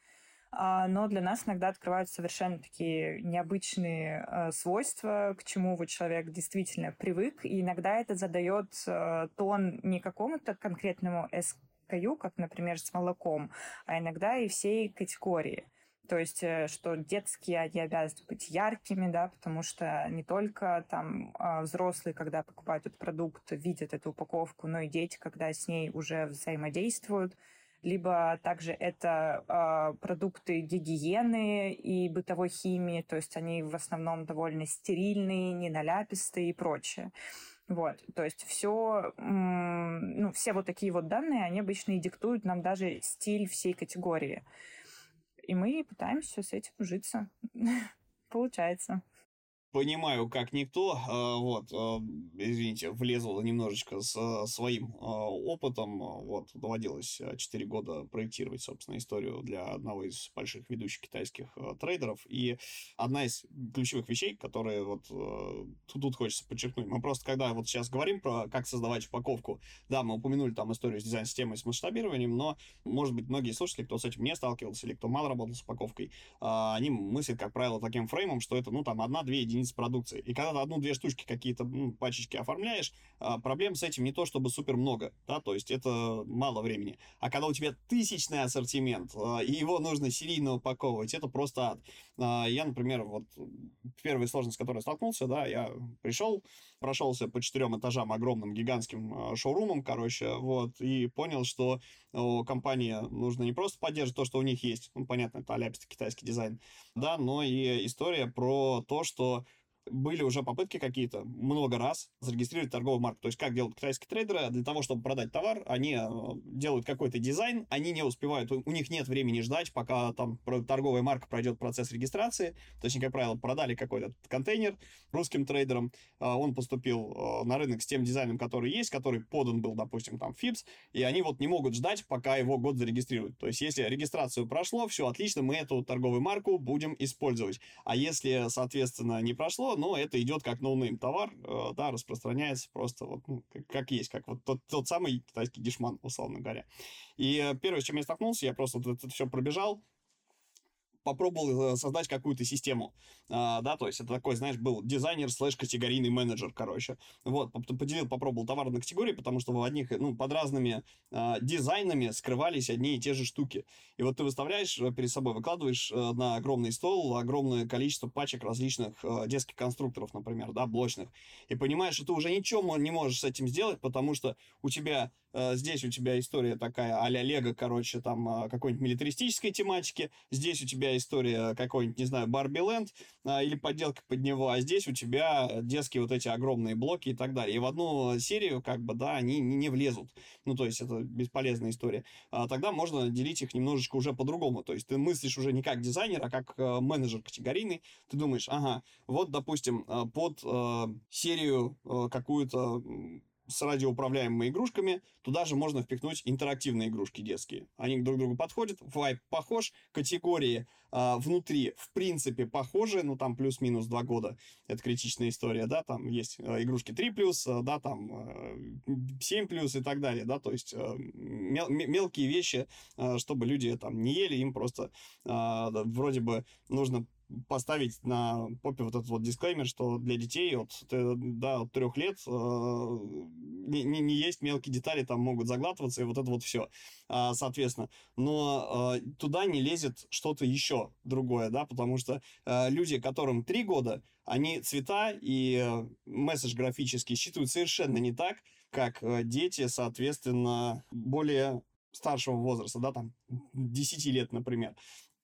B: а, но для нас иногда открываются совершенно такие необычные э, свойства, к чему вот человек действительно привык, и иногда это задает э, тон не какому-то конкретному SKU, как, например, с молоком, а иногда и всей категории. То есть, э, что детские, они обязаны быть яркими, да, потому что не только там а, взрослые, когда покупают этот продукт, видят эту упаковку, но и дети, когда с ней уже взаимодействуют. Либо также это э, продукты гигиены и бытовой химии, то есть они в основном довольно стерильные, не наляпистые и прочее. Вот, то есть все, ну, все вот такие вот данные, они обычно и диктуют нам даже стиль всей категории. И мы пытаемся с этим ужиться. Получается.
A: Понимаю, как никто. А, вот, а, извините, влезл немножечко с а, своим опытом. Вот, доводилось 4 года проектировать, собственно, историю для одного из больших ведущих китайских трейдеров. И одна из ключевых вещей, которые вот тут, тут хочется подчеркнуть. Мы просто, когда вот сейчас говорим про как создавать упаковку, да, мы упомянули там историю с дизайн-системой, с масштабированием, но, может быть, многие слушатели, кто с этим не сталкивался или кто мало работал с упаковкой, они мыслят, как правило, таким фреймом, что это, ну, там, одна-две единицы единиц продукции. И когда ты одну-две штучки какие-то ну, пачечки оформляешь, а, проблем с этим не то чтобы супер много, да, то есть это мало времени. А когда у тебя тысячный ассортимент, а, и его нужно серийно упаковывать, это просто ад. А, я, например, вот первая сложность, с которой столкнулся, да, я пришел, прошелся по четырем этажам огромным гигантским шоурумом, короче, вот, и понял, что компании нужно не просто поддерживать то, что у них есть, ну, понятно, это аляпистый китайский дизайн, да, но и история про то, что были уже попытки какие-то много раз зарегистрировать торговую марку. То есть, как делают китайские трейдеры, для того, чтобы продать товар, они э, делают какой-то дизайн, они не успевают, у них нет времени ждать, пока там торговая марка пройдет процесс регистрации. То есть, как правило, продали какой-то контейнер русским трейдерам, э, он поступил э, на рынок с тем дизайном, который есть, который подан был, допустим, там ФИПС, и они вот не могут ждать, пока его год зарегистрируют. То есть, если регистрацию прошло, все отлично, мы эту торговую марку будем использовать. А если, соответственно, не прошло, но это идет как ноунейм товар, э, да, распространяется просто вот ну, как, как есть, как вот тот, тот самый китайский дешман, условно говоря. И э, первое, с чем я столкнулся, я просто вот это все пробежал, попробовал э, создать какую-то систему, а, да, то есть это такой, знаешь, был дизайнер слэш категорийный менеджер, короче. Вот, поделил, попробовал товары на категории, потому что в одних, ну, под разными а, дизайнами скрывались одни и те же штуки. И вот ты выставляешь э, перед собой, выкладываешь а, на огромный стол огромное количество пачек различных детских конструкторов, например, да, блочных, и понимаешь, что ты уже ничего не можешь с этим сделать, потому что у тебя здесь у тебя история такая а-ля Лего, короче, там а, какой-нибудь милитаристической тематики, здесь у тебя история какой-нибудь, не знаю, Барби Ленд а, или подделка под него, а здесь у тебя детские вот эти огромные блоки и так далее. И в одну серию, как бы, да, они не, влезут. Ну, то есть это бесполезная история. А, тогда можно делить их немножечко уже по-другому. То есть ты мыслишь уже не как дизайнер, а как а, менеджер категорийный. Ты думаешь, ага, вот, допустим, а, под серию какую-то с радиоуправляемыми игрушками, туда же можно впихнуть интерактивные игрушки детские. Они друг к другу подходят, вайп похож, категории э, внутри в принципе похожи, ну там плюс-минус два года, это критичная история, да, там есть э, игрушки 3+, плюс, э, да, там э, 7+, плюс и так далее, да, то есть э, мел мелкие вещи, э, чтобы люди там не ели, им просто э, вроде бы нужно поставить на попе вот этот вот дисклеймер, что для детей от, да, от трех лет э, не, не, есть мелкие детали, там могут заглатываться, и вот это вот все, э, соответственно. Но э, туда не лезет что-то еще другое, да, потому что э, люди, которым три года, они цвета и э, месседж графический считывают совершенно не так, как э, дети, соответственно, более старшего возраста, да, там, 10 лет, например.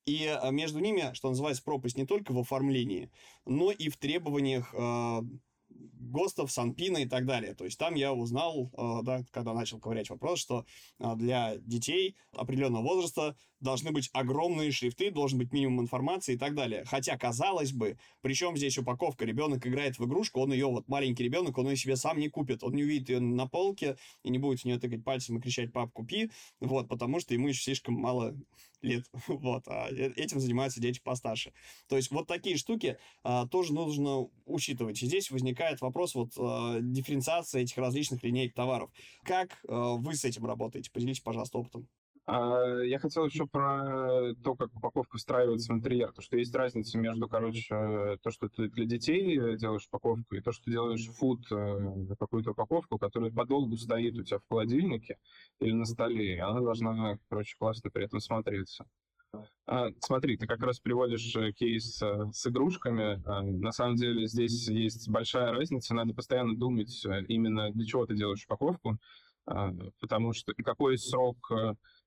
A: И э, между ними, что называется, пропасть не только в оформлении, но и в требованиях э, ГОСТов, Санпина и так далее. То есть там я узнал, э, да, когда начал ковырять вопрос, что э, для детей определенного возраста должны быть огромные шрифты, должен быть минимум информации и так далее. Хотя, казалось бы, причем здесь упаковка, ребенок играет в игрушку, он ее, вот маленький ребенок, он ее себе сам не купит, он не увидит ее на полке и не будет в нее тыкать пальцем и кричать «пап, купи», вот, потому что ему еще слишком мало лет, вот, а э, этим занимаются дети постарше. То есть вот такие штуки а, тоже нужно учитывать. И здесь возникает вопрос вот а, дифференциации этих различных линеек товаров. Как а, вы с этим работаете? Поделитесь, пожалуйста, опытом.
C: А, я хотел еще про то, как упаковка встраивается в интерьер. То, что есть разница между, короче, то, что ты для детей делаешь упаковку, и то, что делаешь фуд, э, какую-то упаковку, которая подолгу стоит у тебя в холодильнике или на столе, и она должна, короче, классно при этом смотреться. А, смотри, ты как раз приводишь э, кейс э, с игрушками. А, на самом деле здесь есть большая разница. Надо постоянно думать именно для чего ты делаешь упаковку, а, потому что и какой срок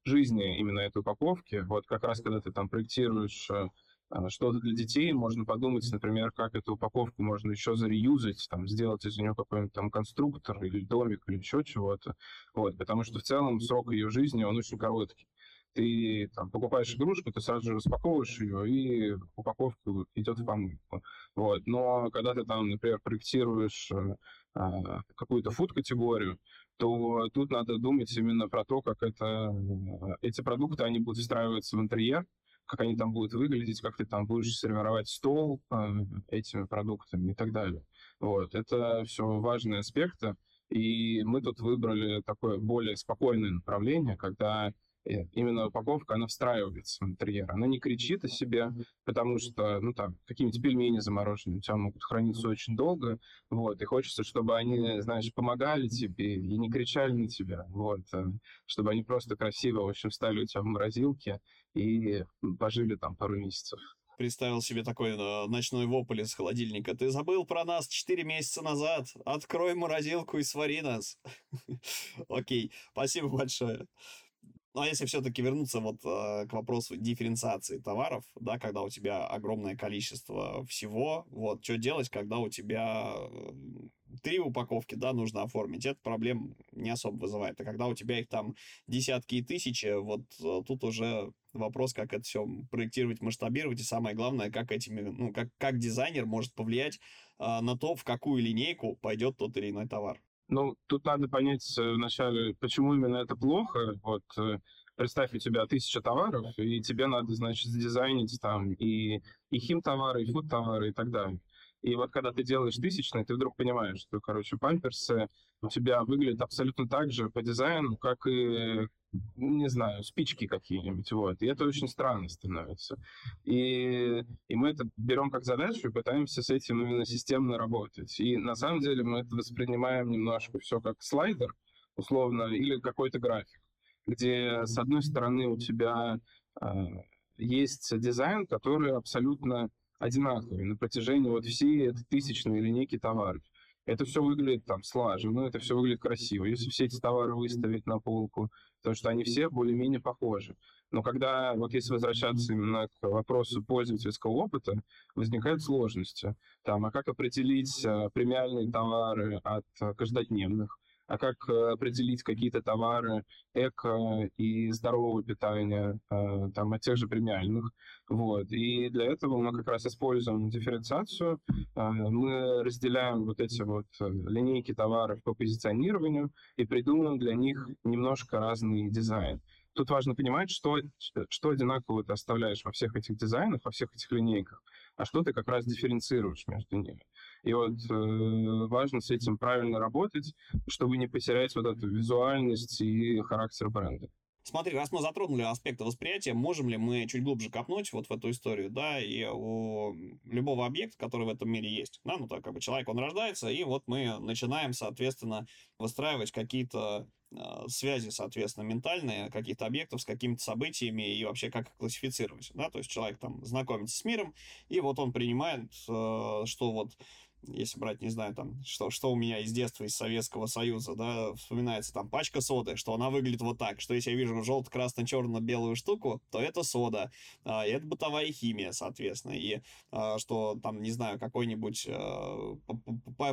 C: жизни именно этой упаковки. Вот как раз когда ты там проектируешь э, а, что-то для детей, можно подумать, например, как эту упаковку можно еще зареюзать, там, сделать из нее какой-нибудь там конструктор или домик или еще чего-то. Вот, потому что в целом срок ее жизни, он очень короткий. ты там, покупаешь игрушку, ты сразу же распаковываешь ее, и упаковка идет в помойку. Вот. Но когда ты там, например, проектируешь э, а, какую-то фуд-категорию, то тут надо думать именно про то, как это, эти продукты, они будут встраиваться в интерьер, как они там будут выглядеть, как ты там будешь сервировать стол э, этими продуктами и так далее. Вот. Это все важные аспекты. И мы тут выбрали такое более спокойное направление, когда именно упаковка, она встраивается в интерьер. Она не кричит о себе, потому что, ну, там, какие-нибудь пельмени замороженные у тебя могут храниться очень долго, вот, и хочется, чтобы они, знаешь, помогали тебе и не кричали на тебя, вот, э, чтобы они просто красиво, в общем, стали у тебя в морозилке и пожили там пару месяцев
A: представил себе такой э, ночной вопль из холодильника. Ты забыл про нас 4 месяца назад. Открой морозилку и свари нас. Окей, спасибо большое. Ну, а если все-таки вернуться вот э, к вопросу дифференциации товаров, да, когда у тебя огромное количество всего, вот, что делать, когда у тебя три упаковки, да, нужно оформить, это проблем не особо вызывает. А когда у тебя их там десятки и тысячи, вот э, тут уже вопрос, как это все проектировать, масштабировать, и самое главное, как этими, ну, как, как дизайнер может повлиять э, на то, в какую линейку пойдет тот или иной товар.
C: Ну, тут надо понять э, вначале, почему именно это плохо. Вот э, представь, у тебя тысяча товаров, и тебе надо, значит, сдизайнить там и, и хим-товары, и фуд-товары и так далее. И вот когда ты делаешь тысячный, ты вдруг понимаешь, что, короче, памперсы у тебя выглядят абсолютно так же по дизайну, как и не знаю, спички какие-нибудь, вот. И это очень странно становится. И, и мы это берем как задачу и пытаемся с этим именно системно работать. И на самом деле мы это воспринимаем немножко все как слайдер, условно, или какой-то график, где с одной стороны у тебя э, есть дизайн, который абсолютно одинаковый на протяжении вот всей этой тысячной линейки товаров. Это все выглядит там слаженно, это все выглядит красиво. Если все эти товары выставить на полку, потому что они все более-менее похожи. Но когда, вот если возвращаться именно к вопросу пользовательского опыта, возникают сложности. Там, а как определить а, премиальные товары от а, каждодневных? А как э, определить какие-то товары эко и здорового питания, э, там, от тех же премиальных. Вот. И для этого мы как раз используем дифференциацию. Э, мы разделяем вот эти вот линейки товаров по позиционированию и придумываем для них немножко разный дизайн. Тут важно понимать, что, что одинаково ты оставляешь во всех этих дизайнах, во всех этих линейках, а что ты как раз дифференцируешь между ними. И вот э, важно с этим правильно работать, чтобы не потерять вот эту визуальность и характер бренда.
A: Смотри, раз мы затронули аспекты восприятия, можем ли мы чуть глубже копнуть вот в эту историю, да, и у любого объекта, который в этом мире есть, да, ну так как бы человек, он рождается, и вот мы начинаем, соответственно, выстраивать какие-то э, связи, соответственно, ментальные каких-то объектов с какими-то событиями и вообще как их классифицировать, да, то есть человек там знакомится с миром, и вот он принимает, э, что вот если брать, не знаю, там, что, что у меня из детства, из Советского Союза, да, вспоминается там пачка соды, что она выглядит вот так, что если я вижу желто-красно-черно-белую штуку, то это сода, а, это бытовая химия, соответственно, и а, что там, не знаю, какой-нибудь а,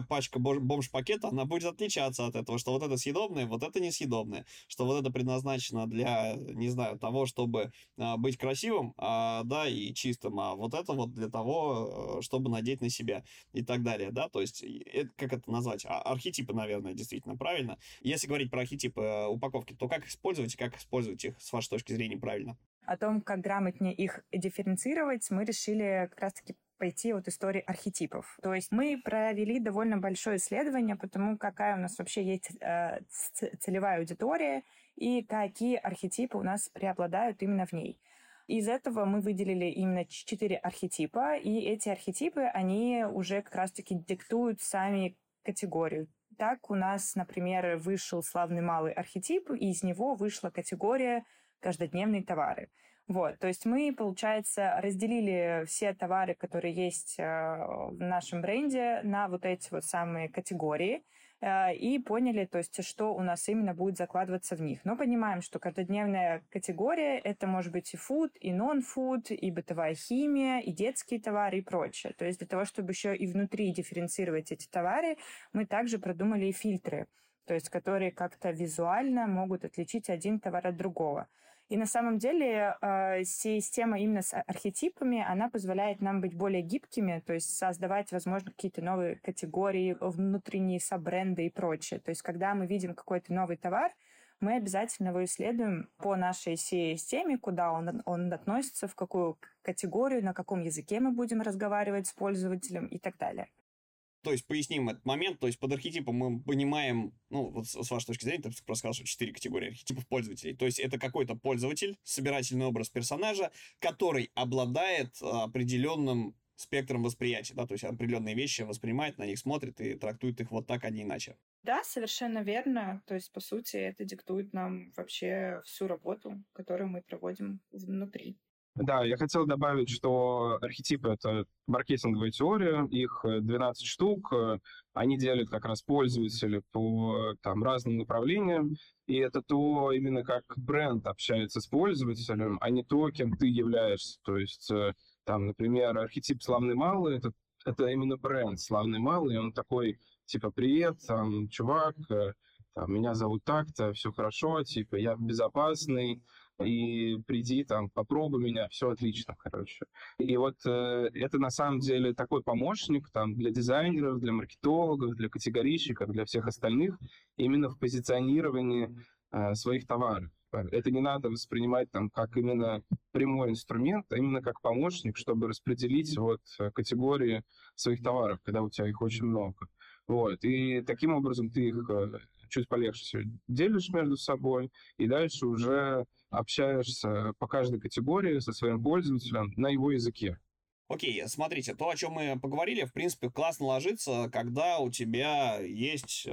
A: пачка бомж-пакета, она будет отличаться от этого, что вот это съедобное, вот это несъедобное, что вот это предназначено для, не знаю, того, чтобы а, быть красивым, а, да, и чистым, а вот это вот для того, э, чтобы надеть на себя и так далее далее, да, то есть, это, как это назвать, а, архетипы, наверное, действительно правильно. Если говорить про архетипы э, упаковки, то как использовать и как использовать их, с вашей точки зрения, правильно?
B: О том, как грамотнее их дифференцировать, мы решили как раз-таки пойти от истории архетипов. То есть мы провели довольно большое исследование по тому, какая у нас вообще есть э, целевая аудитория и какие архетипы у нас преобладают именно в ней. Из этого мы выделили именно четыре архетипа, и эти архетипы, они уже как раз-таки диктуют сами категорию. Так у нас, например, вышел славный малый архетип, и из него вышла категория каждодневные товары. Вот, то есть мы, получается, разделили все товары, которые есть э, в нашем бренде, на вот эти вот самые категории – и поняли, то есть, что у нас именно будет закладываться в них. Но понимаем, что каждодневная категория — это может быть и фуд, и нон-фуд, и бытовая химия, и детские товары и прочее. То есть для того, чтобы еще и внутри дифференцировать эти товары, мы также продумали и фильтры, то есть которые как-то визуально могут отличить один товар от другого. И на самом деле э, система именно с архетипами, она позволяет нам быть более гибкими, то есть создавать, возможно, какие-то новые категории, внутренние саббренды и прочее. То есть когда мы видим какой-то новый товар, мы обязательно его исследуем по нашей системе, куда он, он относится, в какую категорию, на каком языке мы будем разговаривать с пользователем и так далее.
A: То есть поясним этот момент, то есть под архетипом мы понимаем, ну, вот с вашей точки зрения, ты просто сказал, что четыре категории архетипов пользователей. То есть это какой-то пользователь, собирательный образ персонажа, который обладает определенным спектром восприятия, да, то есть определенные вещи воспринимает, на них смотрит и трактует их вот так, а не иначе.
B: Да, совершенно верно. То есть, по сути, это диктует нам вообще всю работу, которую мы проводим внутри.
C: Да, я хотел добавить, что архетипы — это маркетинговая теория, их 12 штук, они делят как раз пользователей по там, разным направлениям, и это то, именно как бренд общается с пользователем, а не то, кем ты являешься. То есть, э, там, например, архетип «Славный малый» — это, это именно бренд «Славный малый», он такой, типа, «Привет, там, чувак, э, там, меня зовут так-то, все хорошо, типа, я безопасный, и приди там, попробуй меня, все отлично, короче. И вот э, это на самом деле такой помощник там для дизайнеров, для маркетологов, для категорийщиков, для всех остальных, именно в позиционировании э, своих товаров. Это не надо воспринимать там как именно прямой инструмент, а именно как помощник, чтобы распределить вот э, категории своих товаров, когда у тебя их очень много. Вот. И таким образом ты их э, чуть полегче делишь между собой, и дальше уже общаешься по каждой категории со своим пользователем на его языке.
A: Окей, смотрите, то, о чем мы поговорили, в принципе, классно ложится, когда у тебя есть, э,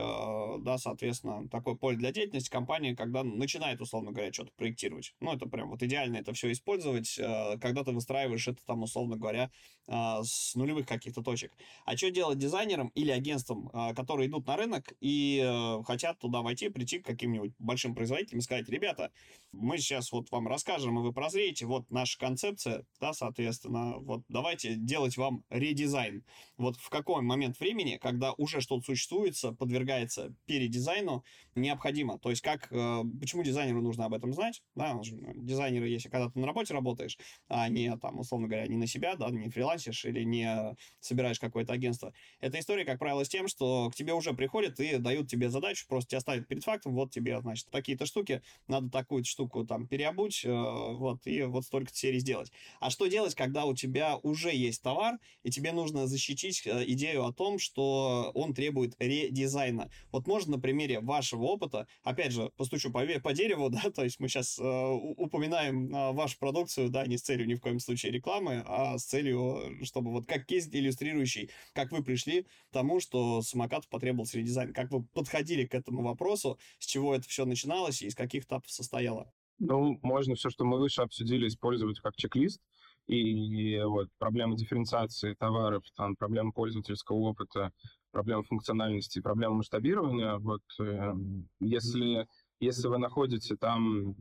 A: да, соответственно, такое поле для деятельности компания, когда начинает, условно говоря, что-то проектировать. Ну, это прям вот идеально это все использовать, э, когда ты выстраиваешь это там, условно говоря, э, с нулевых каких-то точек. А что делать дизайнерам или агентствам, которые идут на рынок и хотят туда войти, прийти к каким-нибудь большим производителям и сказать, ребята, мы сейчас вот вам расскажем, и вы прозреете, вот наша концепция, да, соответственно, вот давай давайте делать вам редизайн. Вот в какой момент времени, когда уже что-то существует, подвергается передизайну, необходимо. То есть как, э, почему дизайнеру нужно об этом знать? Да, ну, дизайнеры, если когда ты на работе работаешь, а не там, условно говоря, не на себя, да, не фрилансишь или не собираешь какое-то агентство. Эта история, как правило, с тем, что к тебе уже приходят и дают тебе задачу, просто тебя ставят перед фактом, вот тебе, значит, такие-то штуки, надо такую штуку там переобуть, э, вот, и вот столько серий сделать. А что делать, когда у тебя уже уже есть товар, и тебе нужно защитить э, идею о том, что он требует редизайна. Вот можно на примере вашего опыта, опять же, постучу по, по дереву, да, то есть мы сейчас э, упоминаем э, вашу продукцию, да, не с целью ни в коем случае рекламы, а с целью, чтобы вот как кейс иллюстрирующий, как вы пришли к тому, что самокату потребовался редизайн, как вы подходили к этому вопросу, с чего это все начиналось и из каких этапов состояло.
C: Ну, можно все, что мы выше обсудили, использовать как чек-лист. И вот проблемы дифференциации товаров, там, проблемы пользовательского опыта, проблемы функциональности, проблемы масштабирования. Вот э, если, если вы находите там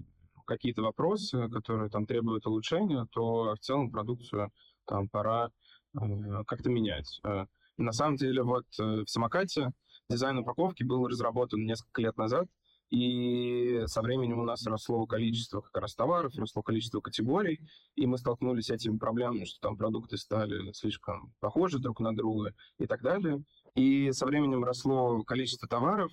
C: какие-то вопросы, которые там требуют улучшения, то в целом продукцию там пора э, как-то менять. Э, на самом деле вот э, в самокате дизайн упаковки был разработан несколько лет назад, и со временем у нас росло количество как раз товаров, росло количество категорий, и мы столкнулись с этими проблемами, что там продукты стали слишком похожи друг на друга и так далее. И со временем росло количество товаров,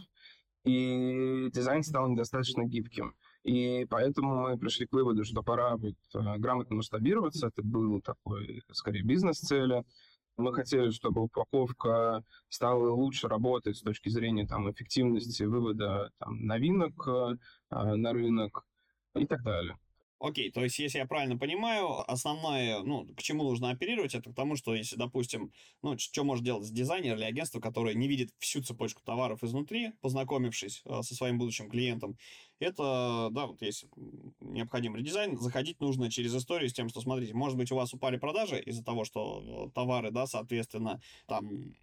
C: и дизайн стал недостаточно гибким. И поэтому мы пришли к выводу, что пора вот, э, грамотно масштабироваться. Это был такой, скорее, бизнес-цели. Мы хотели, чтобы упаковка стала лучше работать с точки зрения там, эффективности вывода там, новинок э, на рынок и так далее.
A: Окей, то есть, если я правильно понимаю, основное, ну, к чему нужно оперировать, это к тому, что если, допустим, ну, что может делать дизайнер или агентство, которое не видит всю цепочку товаров изнутри, познакомившись э, со своим будущим клиентом, это, да, вот если необходим редизайн, заходить нужно через историю с тем, что, смотрите, может быть, у вас упали продажи из-за того, что э, товары, да, соответственно, там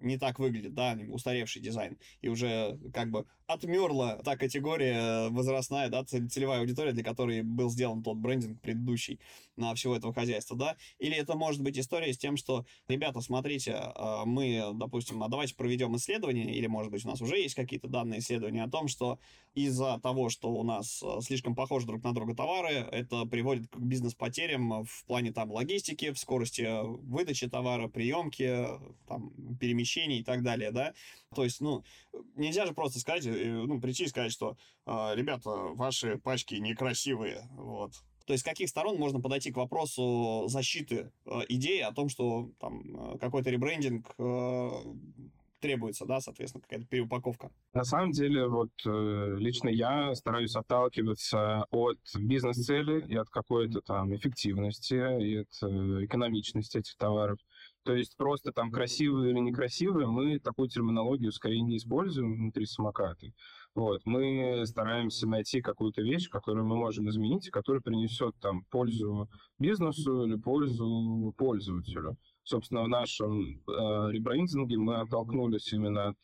A: не так выглядит, да, устаревший дизайн, и уже как бы отмерла та категория возрастная, да, целевая аудитория, для которой был сделан тот брендинг предыдущий на всего этого хозяйства, да, или это может быть история с тем, что, ребята, смотрите, а, мы, допустим, а давайте проведем исследование, или, может быть, у нас уже есть какие-то данные исследования о том, что из-за того, что у нас а, слишком похожи друг на друга товары, это приводит к бизнес-потерям в плане там логистики, в скорости выдачи товара, приемки, там, перемещений и так далее, да, то есть, ну, нельзя же просто сказать, э, ну, прийти и сказать, что, ребята, ваши пачки некрасивые, вот, то есть с каких сторон можно подойти к вопросу защиты э, идеи о том, что там э, какой-то ребрендинг э, требуется, да, соответственно, какая-то переупаковка?
C: На самом деле, вот э, лично я стараюсь отталкиваться от бизнес-цели и от какой-то там эффективности, и от э, экономичности этих товаров. То есть просто там красивые или некрасивые, мы такую терминологию скорее не используем внутри самоката. Вот. Мы стараемся найти какую-то вещь, которую мы можем изменить, которая принесет там пользу бизнесу или пользу пользователю. Собственно, в нашем э, ребрендинге мы оттолкнулись именно от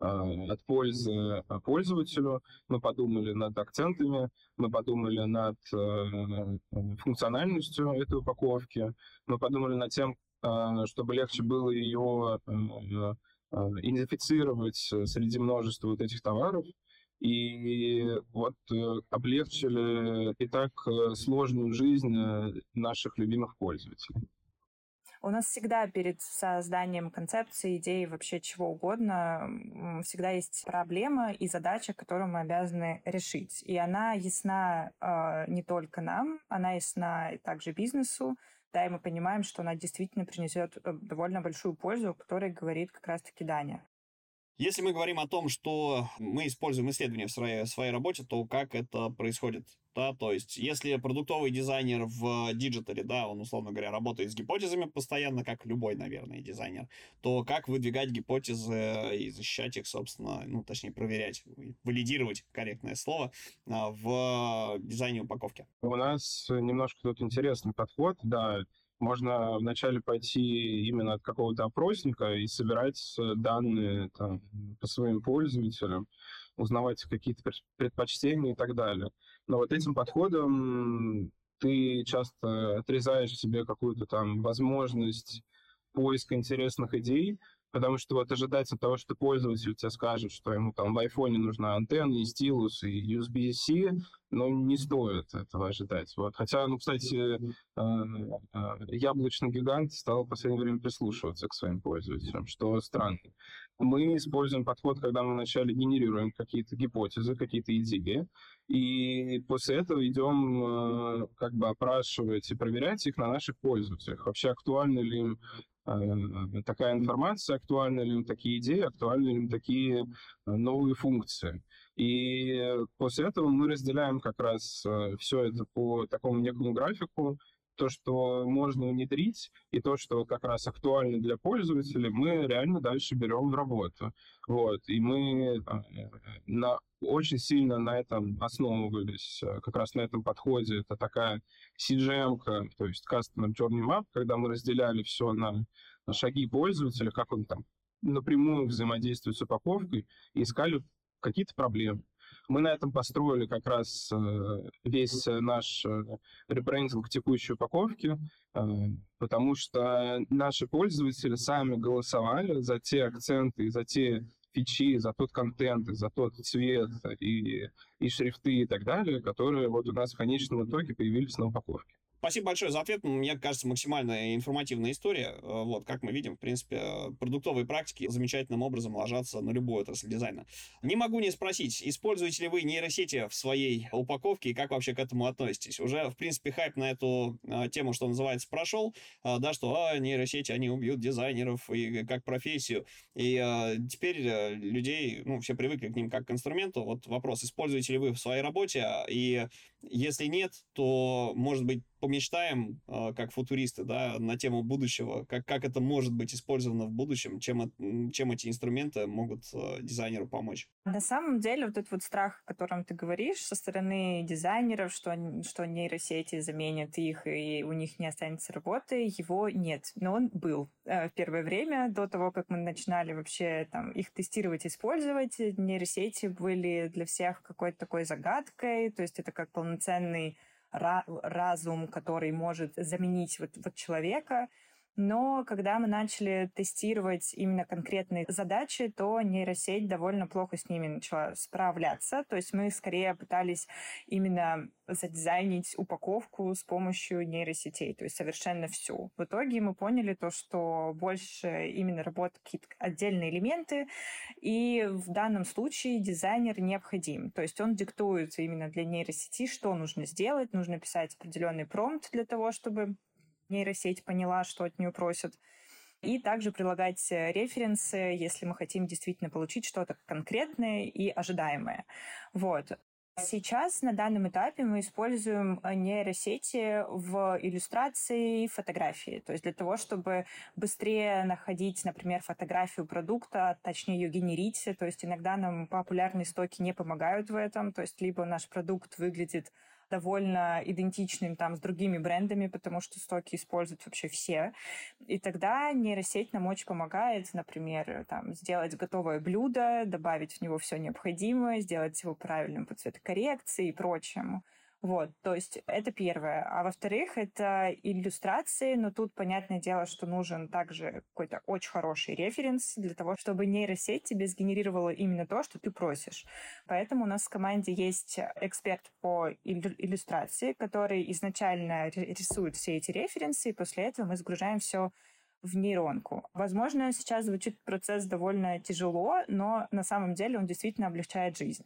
C: э, от пользы пользователю. Мы подумали над акцентами, мы подумали над э, функциональностью этой упаковки, мы подумали над тем, э, чтобы легче было ее э, э, идентифицировать среди множества вот этих товаров и вот э, облегчили и так э, сложную жизнь э, наших любимых пользователей.
B: У нас всегда перед созданием концепции, идеи, вообще чего угодно, всегда есть проблема и задача, которую мы обязаны решить. И она ясна э, не только нам, она ясна также бизнесу, да, и мы понимаем, что она действительно принесет довольно большую пользу, о которой говорит как раз-таки Даня.
A: Если мы говорим о том, что мы используем исследования в своей, в своей работе, то как это происходит? Да, то есть, если продуктовый дизайнер в диджитале, да, он, условно говоря, работает с гипотезами постоянно, как любой, наверное, дизайнер, то как выдвигать гипотезы и защищать их, собственно, ну, точнее, проверять, валидировать, корректное слово, а, в дизайне упаковки?
C: У нас немножко тут интересный подход, да, можно вначале пойти именно от какого-то опросника и собирать данные там, по своим пользователям, узнавать какие-то предпочтения и так далее. Но вот этим подходом ты часто отрезаешь себе какую-то там возможность поиска интересных идей, Потому что вот ожидать от того, что пользователь тебе скажет, что ему там в айфоне нужна антенна, и стилус, и USB-C, ну, не стоит этого ожидать. Вот. Хотя, ну, кстати, э, э, яблочный гигант стал в последнее время прислушиваться к своим пользователям, что странно. Мы используем подход, когда мы вначале генерируем какие-то гипотезы, какие-то идеи, и после этого идем э, как бы опрашивать и проверять их на наших пользователях. Вообще актуальны ли им такая информация, актуальны ли им такие идеи, актуальны ли им такие э, новые функции. И после этого мы разделяем как раз э, все это по такому некому графику, то, что можно внедрить, и то, что как раз актуально для пользователей, мы реально дальше берем в работу. Вот. И мы на, очень сильно на этом основывались, как раз на этом подходе. Это такая CGM, то есть Customer Journey Map, когда мы разделяли все на, на шаги пользователя, как он там напрямую взаимодействует с упаковкой, и искали какие-то проблемы. Мы на этом построили как раз э, весь наш э, ребрендинг текущей упаковки, э, потому что наши пользователи сами голосовали за те акценты, за те фичи, за тот контент, за тот цвет и, и шрифты и так далее, которые вот у нас в конечном итоге появились на упаковке.
A: Спасибо большое за ответ. Мне кажется, максимально информативная история. Э, вот, как мы видим, в принципе, продуктовые практики замечательным образом ложатся на любую отрасль дизайна. Не могу не спросить, используете ли вы нейросети в своей упаковке и как вообще к этому относитесь? Уже, в принципе, хайп на эту а, тему, что называется, прошел, да, что а, нейросети, они убьют дизайнеров и как профессию. И а, теперь людей, ну, все привыкли к ним как к инструменту. Вот вопрос, используете ли вы в своей работе? И если нет, то, может быть, помечтаем, э, как футуристы, да, на тему будущего, как, как это может быть использовано в будущем, чем, чем эти инструменты могут э, дизайнеру помочь.
B: На самом деле, вот этот вот страх, о котором ты говоришь, со стороны дизайнеров, что, что нейросети заменят их, и у них не останется работы, его нет. Но он был э, в первое время, до того, как мы начинали вообще там, их тестировать, использовать. Нейросети были для всех какой-то такой загадкой, то есть это как полноценный разум, который может заменить вот, вот человека. Но когда мы начали тестировать именно конкретные задачи, то нейросеть довольно плохо с ними начала справляться. То есть мы скорее пытались именно задизайнить упаковку с помощью нейросетей, то есть совершенно всю. В итоге мы поняли то, что больше именно работают какие-то отдельные элементы, и в данном случае дизайнер необходим. То есть он диктует именно для нейросети, что нужно сделать. Нужно писать определенный промпт для того, чтобы нейросеть поняла, что от нее просят. И также прилагать э, референсы, если мы хотим действительно получить что-то конкретное и ожидаемое. Вот. Сейчас на данном этапе мы используем э, нейросети в иллюстрации фотографии. То есть для того, чтобы быстрее находить, например, фотографию продукта, точнее ее генерить. То есть иногда нам популярные стоки не помогают в этом. То есть либо наш продукт выглядит довольно идентичным там с другими брендами, потому что стоки используют вообще все. И тогда нейросеть нам очень помогает, например, там, сделать готовое блюдо, добавить в него все необходимое, сделать его правильным по цветокоррекции и прочему. Вот, то есть это первое. А во-вторых, это иллюстрации, но тут понятное дело, что нужен также какой-то очень хороший референс для того, чтобы нейросеть тебе сгенерировала именно то, что ты просишь. Поэтому у нас в команде есть эксперт по иллюстрации, который изначально рисует все эти референсы, и после этого мы загружаем все в нейронку. Возможно, сейчас звучит процесс довольно тяжело, но на самом деле он действительно облегчает жизнь.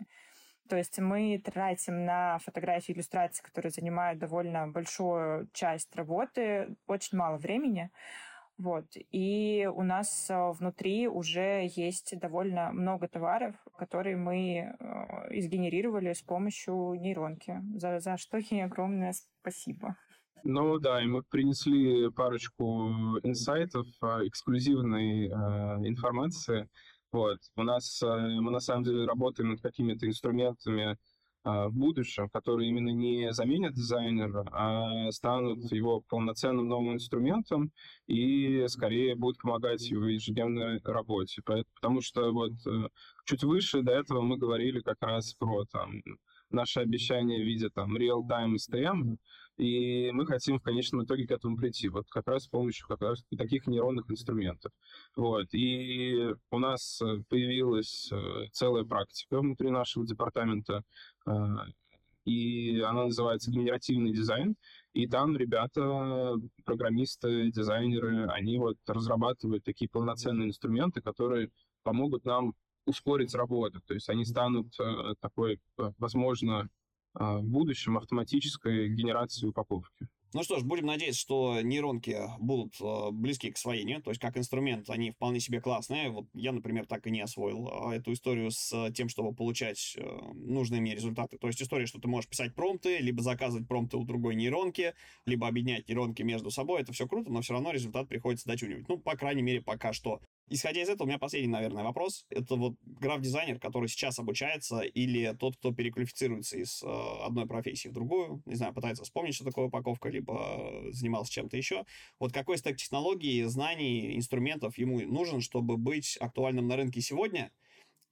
B: То есть мы тратим на фотографии иллюстрации, которые занимают довольно большую часть работы, очень мало времени. Вот. И у нас э, внутри уже есть довольно много товаров, которые мы э, изгенерировали с помощью нейронки, за, за что ей огромное спасибо.
C: Ну да, и мы принесли парочку инсайтов, а, эксклюзивной э, информации, вот. У нас, э, мы на самом деле работаем над какими-то инструментами а, в будущем, которые именно не заменят дизайнера, а станут его полноценным новым инструментом и скорее будут помогать его ежедневной работе. Потому что вот э, чуть выше до этого мы говорили как раз про там, наши обещания в виде там real-time STM, и мы хотим в конечном итоге к этому прийти, вот как раз с помощью как раз таких нейронных инструментов. Вот. И у нас э, появилась э, целая практика внутри нашего департамента, э, и она называется генеративный дизайн. И там ребята, программисты, дизайнеры, они вот разрабатывают такие полноценные инструменты, которые помогут нам ускорить работу. То есть они станут такой, возможно, а, в будущем автоматической генерации упаковки.
A: Ну что ж, будем надеяться, что нейронки будут э, близки к освоению, то есть как инструмент они вполне себе классные. Вот я, например, так и не освоил э, эту историю с тем, чтобы получать э, нужные мне результаты. То есть история, что ты можешь писать промпты, либо заказывать промпты у другой нейронки, либо объединять нейронки между собой. Это все круто, но все равно результат приходится дочунивать. Ну, по крайней мере, пока что. Исходя из этого, у меня последний, наверное, вопрос. Это вот граф-дизайнер, который сейчас обучается, или тот, кто переквалифицируется из э, одной профессии в другую, не знаю, пытается вспомнить, что такое упаковка, либо занимался чем-то еще. Вот какой стек технологий, знаний, инструментов ему нужен, чтобы быть актуальным на рынке сегодня,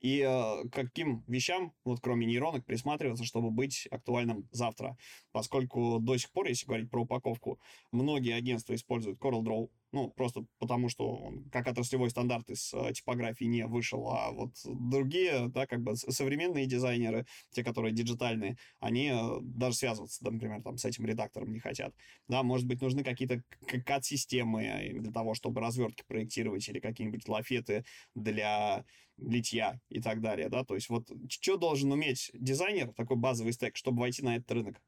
A: и э, каким вещам, вот кроме нейронок, присматриваться, чтобы быть актуальным завтра. Поскольку до сих пор, если говорить про упаковку, многие агентства используют CorelDRAW, ну, просто потому, что он как отраслевой стандарт из э, типографии не вышел, а вот другие, да, как бы современные дизайнеры, те, которые диджитальные, они э, даже связываться, например, там, с этим редактором не хотят. Да, может быть, нужны какие-то кат-системы для того, чтобы развертки проектировать или какие-нибудь лафеты для литья и так далее, да, то есть вот что должен уметь дизайнер, такой базовый стек, чтобы войти на этот рынок?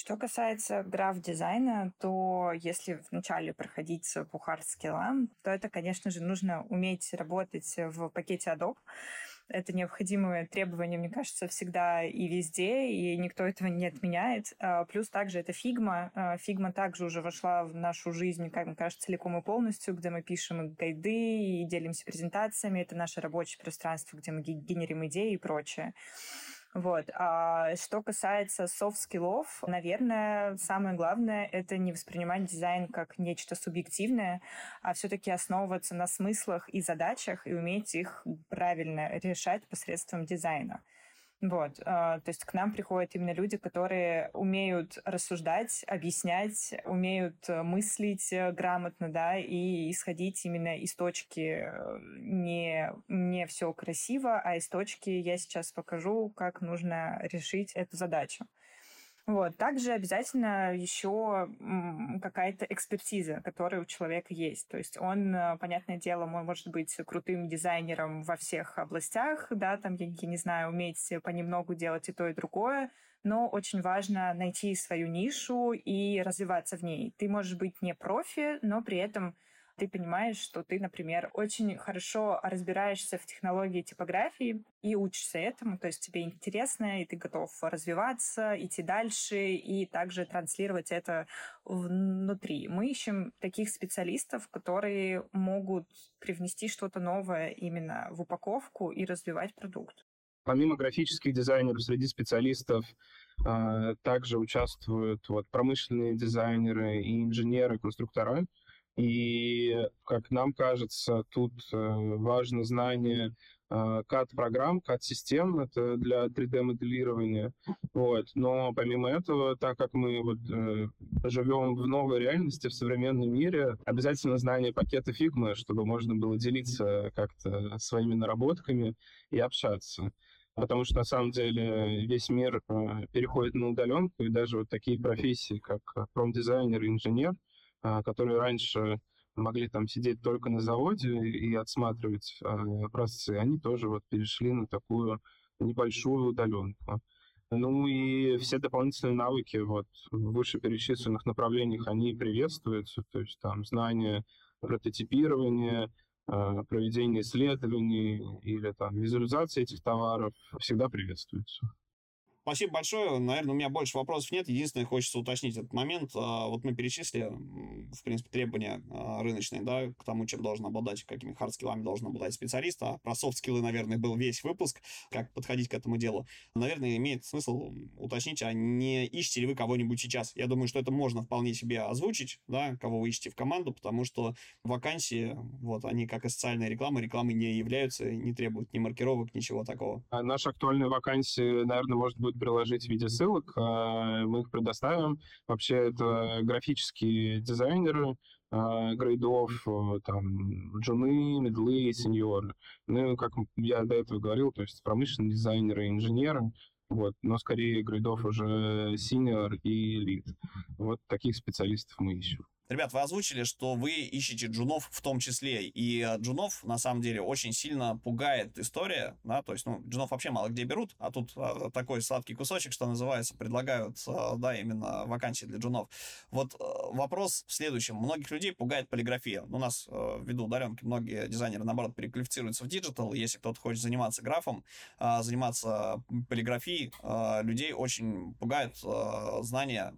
B: Что касается граф-дизайна, то если вначале проходить по хард-скиллам, то это, конечно же, нужно уметь работать в пакете Adobe. Это необходимое требование, мне кажется, всегда и везде, и никто этого не отменяет. А, плюс также это Figma. Figma также уже вошла в нашу жизнь, как мне кажется, целиком и полностью, где мы пишем гайды и делимся презентациями. Это наше рабочее пространство, где мы генерим идеи и прочее. Вот. А что касается софт-скиллов, наверное, самое главное — это не воспринимать дизайн как нечто субъективное, а все-таки основываться на смыслах и задачах и уметь их правильно решать посредством дизайна. Вот, а, то есть к нам приходят именно люди, которые умеют рассуждать, объяснять, умеют э, мыслить э, грамотно, да, и исходить именно из точки э, не, не все красиво, а из точки я сейчас покажу, как нужно решить эту задачу. Вот. Также обязательно еще какая-то экспертиза, которая у человека есть. То есть он, э, понятное дело, может быть крутым дизайнером во всех областях, да, там, я, я не знаю, уметь понемногу делать и то, и другое, но очень важно найти свою нишу и развиваться в ней. Ты можешь быть не профи, но при этом ты понимаешь, что ты, например, очень хорошо разбираешься в технологии типографии и учишься этому, то есть тебе интересно, и ты готов развиваться, идти дальше и также транслировать это внутри. Мы ищем таких специалистов, которые могут привнести что-то новое именно в упаковку и развивать продукт.
C: Помимо графических дизайнеров, среди специалистов э, также участвуют вот, промышленные дизайнеры и инженеры, конструктора. И, как нам кажется, тут э, важно знание CAD-программ, э, CAD-систем, это для 3D-моделирования. Вот. Но помимо этого, так как мы вот, э, живем в новой реальности, в современном мире, обязательно знание пакета Figma, чтобы можно было делиться как-то своими наработками и общаться. Потому что на самом деле весь мир э, переходит на удаленку, и даже вот такие профессии, как промдизайнер, инженер, а, которые раньше могли там сидеть только на заводе и отсматривать э, процессы, они тоже вот перешли на такую небольшую удаленку. Ну и все дополнительные навыки вот в вышеперечисленных направлениях, они приветствуются, то есть там знания прототипирования, э, проведение исследований или там визуализация этих товаров всегда приветствуются.
A: Спасибо большое. Наверное, у меня больше вопросов нет. Единственное, хочется уточнить этот момент. А, вот мы перечислили, в принципе, требования а, рыночные, да, к тому, чем должен обладать, какими хардскиллами должен обладать специалист. А про софт-скиллы, наверное, был весь выпуск, как подходить к этому делу. Наверное, имеет смысл уточнить, а не ищете ли вы кого-нибудь сейчас? Я думаю, что это можно вполне себе озвучить, да, кого вы ищете в команду, потому что вакансии, вот, они, как и социальная реклама, рекламы не являются, не требуют ни маркировок, ничего такого.
C: А наши актуальные вакансии, наверное, может быть, приложить в виде ссылок, а, мы их предоставим. Вообще это графические дизайнеры, а, грейдов, там, джуны, медлы, сеньоры. Ну, как я до этого говорил, то есть промышленные дизайнеры, инженеры, вот, но скорее грейдов уже senior и lead. Вот таких специалистов мы ищем.
A: Ребят, вы озвучили, что вы ищете джунов в том числе, и э, джунов, на самом деле, очень сильно пугает история, да, то есть, ну, джунов вообще мало где берут, а тут а, такой сладкий кусочек, что называется, предлагают, а, да, именно вакансии для джунов. Вот вопрос в следующем. Многих людей пугает полиграфия. У нас, ввиду удаленки, многие дизайнеры, наоборот, переквалифицируются в диджитал, если кто-то хочет заниматься графом, заниматься полиграфией, людей очень пугает знания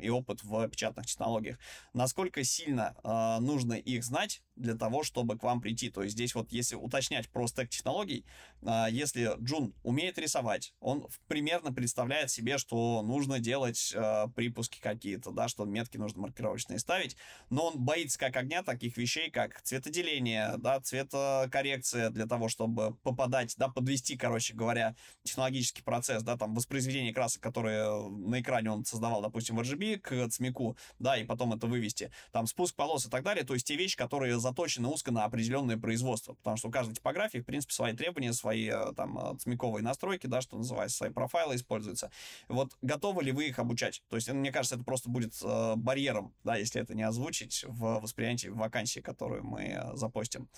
A: и опыт в печатных технологиях. Насколько сильно э, нужно их знать для того, чтобы к вам прийти. То есть здесь вот, если уточнять про стек технологий, э, если Джун умеет рисовать, он примерно представляет себе, что нужно делать э, припуски какие-то, да, что метки нужно маркировочные ставить, но он боится как огня таких вещей, как цветоделение, да, цветокоррекция для того, чтобы попадать, да, подвести, короче говоря, технологический процесс, да, там, воспроизведение красок, которые на экране он создавал, допустим, в RGB, к цмяку, да, и потом это вывести. Там спуск полос и так далее, то есть те вещи, которые заточены узко на определенное производство, потому что у каждой типографии, в принципе, свои требования, свои э, там э, цмяковые настройки, да, что называется, свои профайлы используются. Вот готовы ли вы их обучать? То есть, мне кажется, это просто будет э, барьером, да, если это не озвучить в восприятии вакансии, которую мы э, запостим.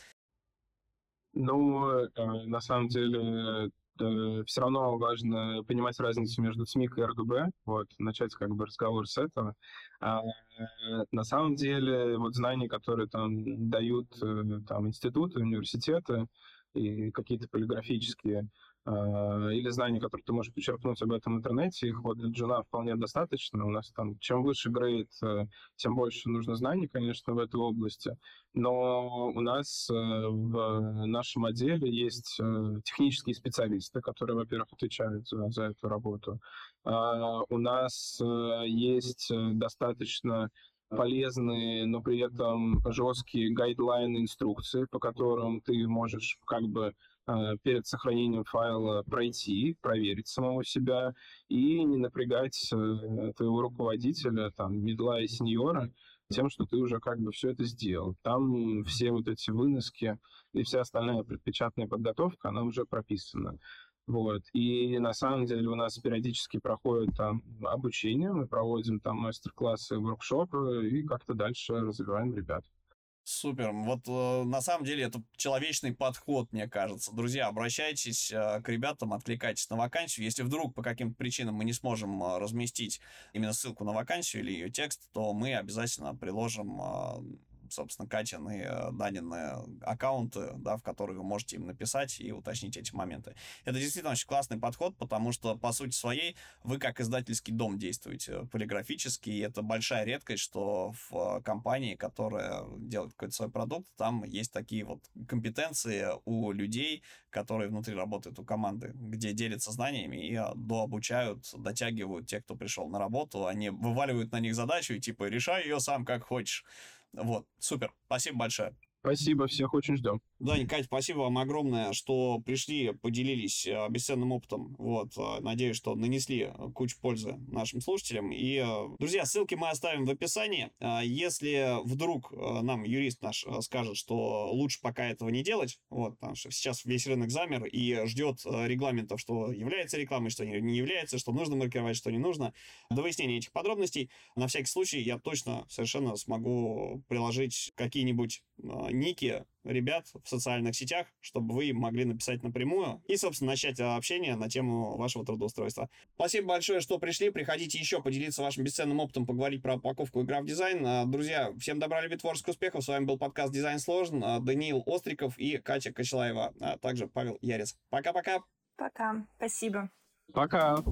C: Ну, э, на самом деле, э, все равно важно понимать разницу между СМИК и РГБ, вот, начать как бы разговор с этого. А, на самом деле, вот знания, которые там дают э, там институты, университеты, и какие-то полиграфические или знания, которые ты можешь почерпнуть об этом интернете, их вот для джуна вполне достаточно. У нас там чем выше грейд, э, тем больше нужно знаний, конечно, в этой области. Но у нас э, в нашем отделе есть э, технические специалисты, которые, во-первых, отвечают за, за эту работу. А, у нас есть достаточно полезные, но при этом жесткие гайдлайны, инструкции, по которым ты можешь как бы перед сохранением файла пройти, проверить самого себя и не напрягать э, твоего руководителя, там, медла и сеньора тем, что ты уже как бы все это сделал. Там все вот эти выноски и вся остальная предпечатная подготовка, она уже прописана. Вот. И на самом деле у нас периодически проходит там обучение, мы проводим там мастер-классы, воркшопы и как-то дальше развиваем ребят.
A: Супер. Вот э, на самом деле это человечный подход, мне кажется. Друзья, обращайтесь э, к ребятам, откликайтесь на вакансию. Если вдруг по каким-то причинам мы не сможем э, разместить именно ссылку на вакансию или ее текст, то мы обязательно приложим э, собственно, Катины, э, Данины аккаунты, да, в которые вы можете им написать и уточнить эти моменты. Это действительно очень классный подход, потому что, по сути своей, вы как издательский дом действуете полиграфически, и это большая редкость, что в э, компании, которая делает какой-то свой продукт, там есть такие вот компетенции у людей, которые внутри работают у команды, где делятся знаниями и э, дообучают, дотягивают тех, кто пришел на работу, они вываливают на них задачу и типа решай ее сам как хочешь. Вот, супер. Спасибо большое.
C: Спасибо, всех очень ждем.
A: Дань, Кать, спасибо вам огромное, что пришли, поделились э, бесценным опытом. Вот, э, надеюсь, что нанесли кучу пользы нашим слушателям. И, э, друзья, ссылки мы оставим в описании. Если вдруг нам юрист наш скажет, что лучше пока этого не делать, вот, потому что сейчас весь рынок замер и ждет регламентов, что является рекламой, что не является, что нужно маркировать, что не нужно. До выяснения этих подробностей, на всякий случай, я точно совершенно смогу приложить какие-нибудь ники ребят в социальных сетях, чтобы вы могли написать напрямую и, собственно, начать общение на тему вашего трудоустройства. Спасибо большое, что пришли. Приходите еще поделиться вашим бесценным опытом, поговорить про упаковку и граф-дизайн. А, друзья, всем добра, любви, творческих успехов. С вами был подкаст «Дизайн сложен». А, Даниил Остриков и Катя Кочелаева, а также Павел Ярец. Пока-пока.
B: Пока. Спасибо.
C: Пока.